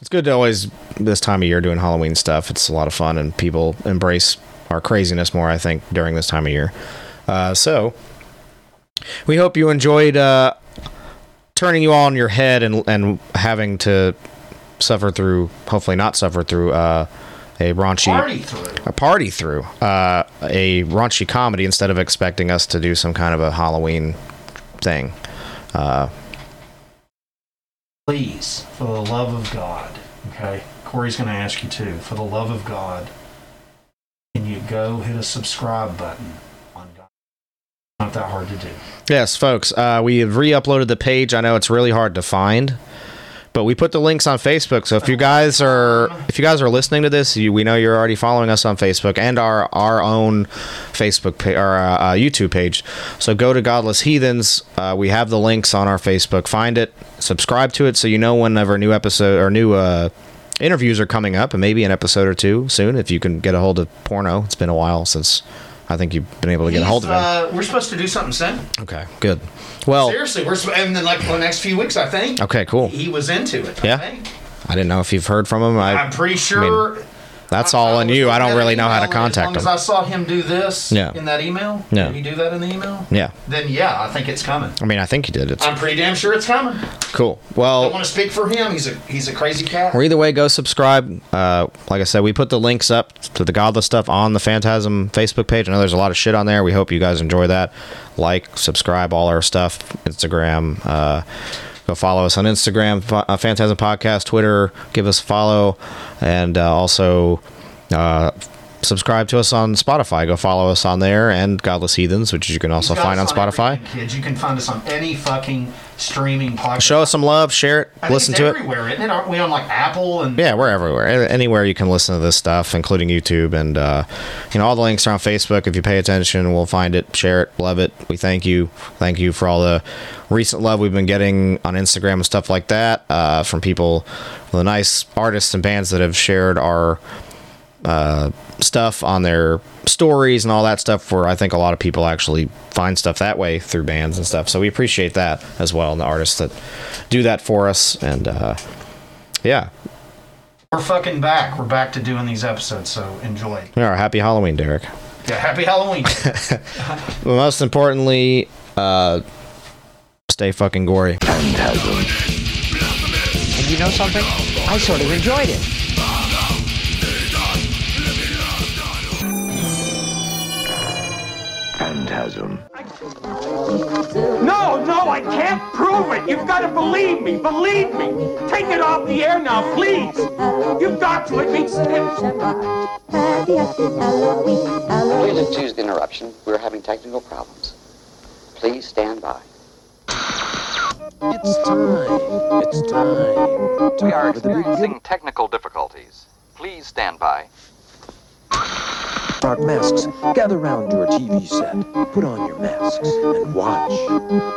it's good to always this time of year doing Halloween stuff. It's a lot of fun, and people embrace our craziness more. I think during this time of year. Uh, so we hope you enjoyed uh, turning you all on your head and and having to suffer through, hopefully not suffer through uh, a raunchy Party through. a party through uh, a raunchy comedy instead of expecting us to do some kind of a Halloween thing. Uh, Please, for the love of God, okay? Corey's going to ask you too. For the love of God, can you go hit a subscribe button? Not that hard to do. yes, folks, uh, we have re-uploaded the page. I know it's really hard to find. But we put the links on Facebook, so if you guys are if you guys are listening to this, you, we know you're already following us on Facebook and our our own Facebook our uh, uh, YouTube page. So go to Godless Heathens. Uh, we have the links on our Facebook. Find it, subscribe to it, so you know whenever new episode or new uh, interviews are coming up, and maybe an episode or two soon if you can get a hold of Porno. It's been a while since I think you've been able to get a hold of him. Uh, we're supposed to do something soon. Okay, good. Well, Seriously, we're sp- and then like for the next few weeks, I think. okay, cool. He was into it. I Yeah, think. I didn't know if you've heard from him. I, I'm pretty I sure. mean, that's all on you. I don't really know how to As contact long as him. I saw him do this Yeah. in that email, Yeah. did he do that in the email? Yeah, Then yeah, I think it's coming. I mean, I think he did. It's I'm pretty damn sure it's coming. cool. Well, I want to speak for him. He's a he's a crazy cat. or either way, go subscribe. Uh, like I said, we put the links up to the Godless stuff on the Phantasm Facebook page. I know there's a lot of shit on there. We hope you guys enjoy that. Like, subscribe, all our stuff. Instagram. Uh, go follow us on Instagram, uh, Phantasm Podcast, Twitter. Give us a follow, and uh, also. Uh, Subscribe to us on Spotify. Go follow us on there and Godless Heathens, which you can also find on Spotify. Kids, you can find us on any fucking streaming podcast. Show us some love, share it, I listen to it. everywhere, isn't it? Aren't we on like Apple and Yeah, we're everywhere. Anywhere you can listen to this stuff, including YouTube, and uh, you know all the links are on Facebook. If you pay attention, we'll find it, share it, love it. We thank you, thank you for all the recent love we've been getting on Instagram and stuff like that uh, from people, the nice artists and bands that have shared our uh, stuff on their stories and all that stuff. Where I think a lot of people actually find stuff that way through bands and stuff. So we appreciate that as well, and the artists that do that for us. And uh, yeah, we're fucking back. We're back to doing these episodes, so enjoy. we are. Happy Halloween, Derek. Yeah, happy Halloween. But most importantly, uh, stay fucking gory. And you know something? I sort of enjoyed it. Phantasm. No, no, I can't prove it. You've got to believe me. Believe me. Take it off the air now, please. You've got to. It makes sense. Please excuse the interruption. We're having technical problems. Please stand by. It's time. It's time. We are experiencing technical difficulties. Please stand by. Dark masks, gather round your TV set. Put on your masks and watch.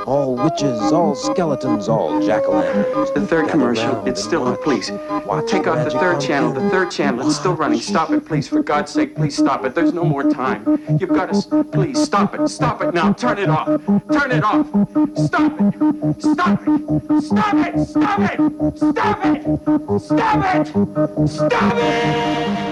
All witches, all skeletons, all jack-o'-lanterns. The third Gather commercial, it's still, watch. please. Watch Take off the third channel, the third channel, it's still running. Stop it, please, for God's sake, please stop it. There's no more time. You've got to, please, stop it, stop it now, turn it off. Turn it off. Stop it. Stop it. Stop it. Stop it. Stop it. Stop it. Stop it.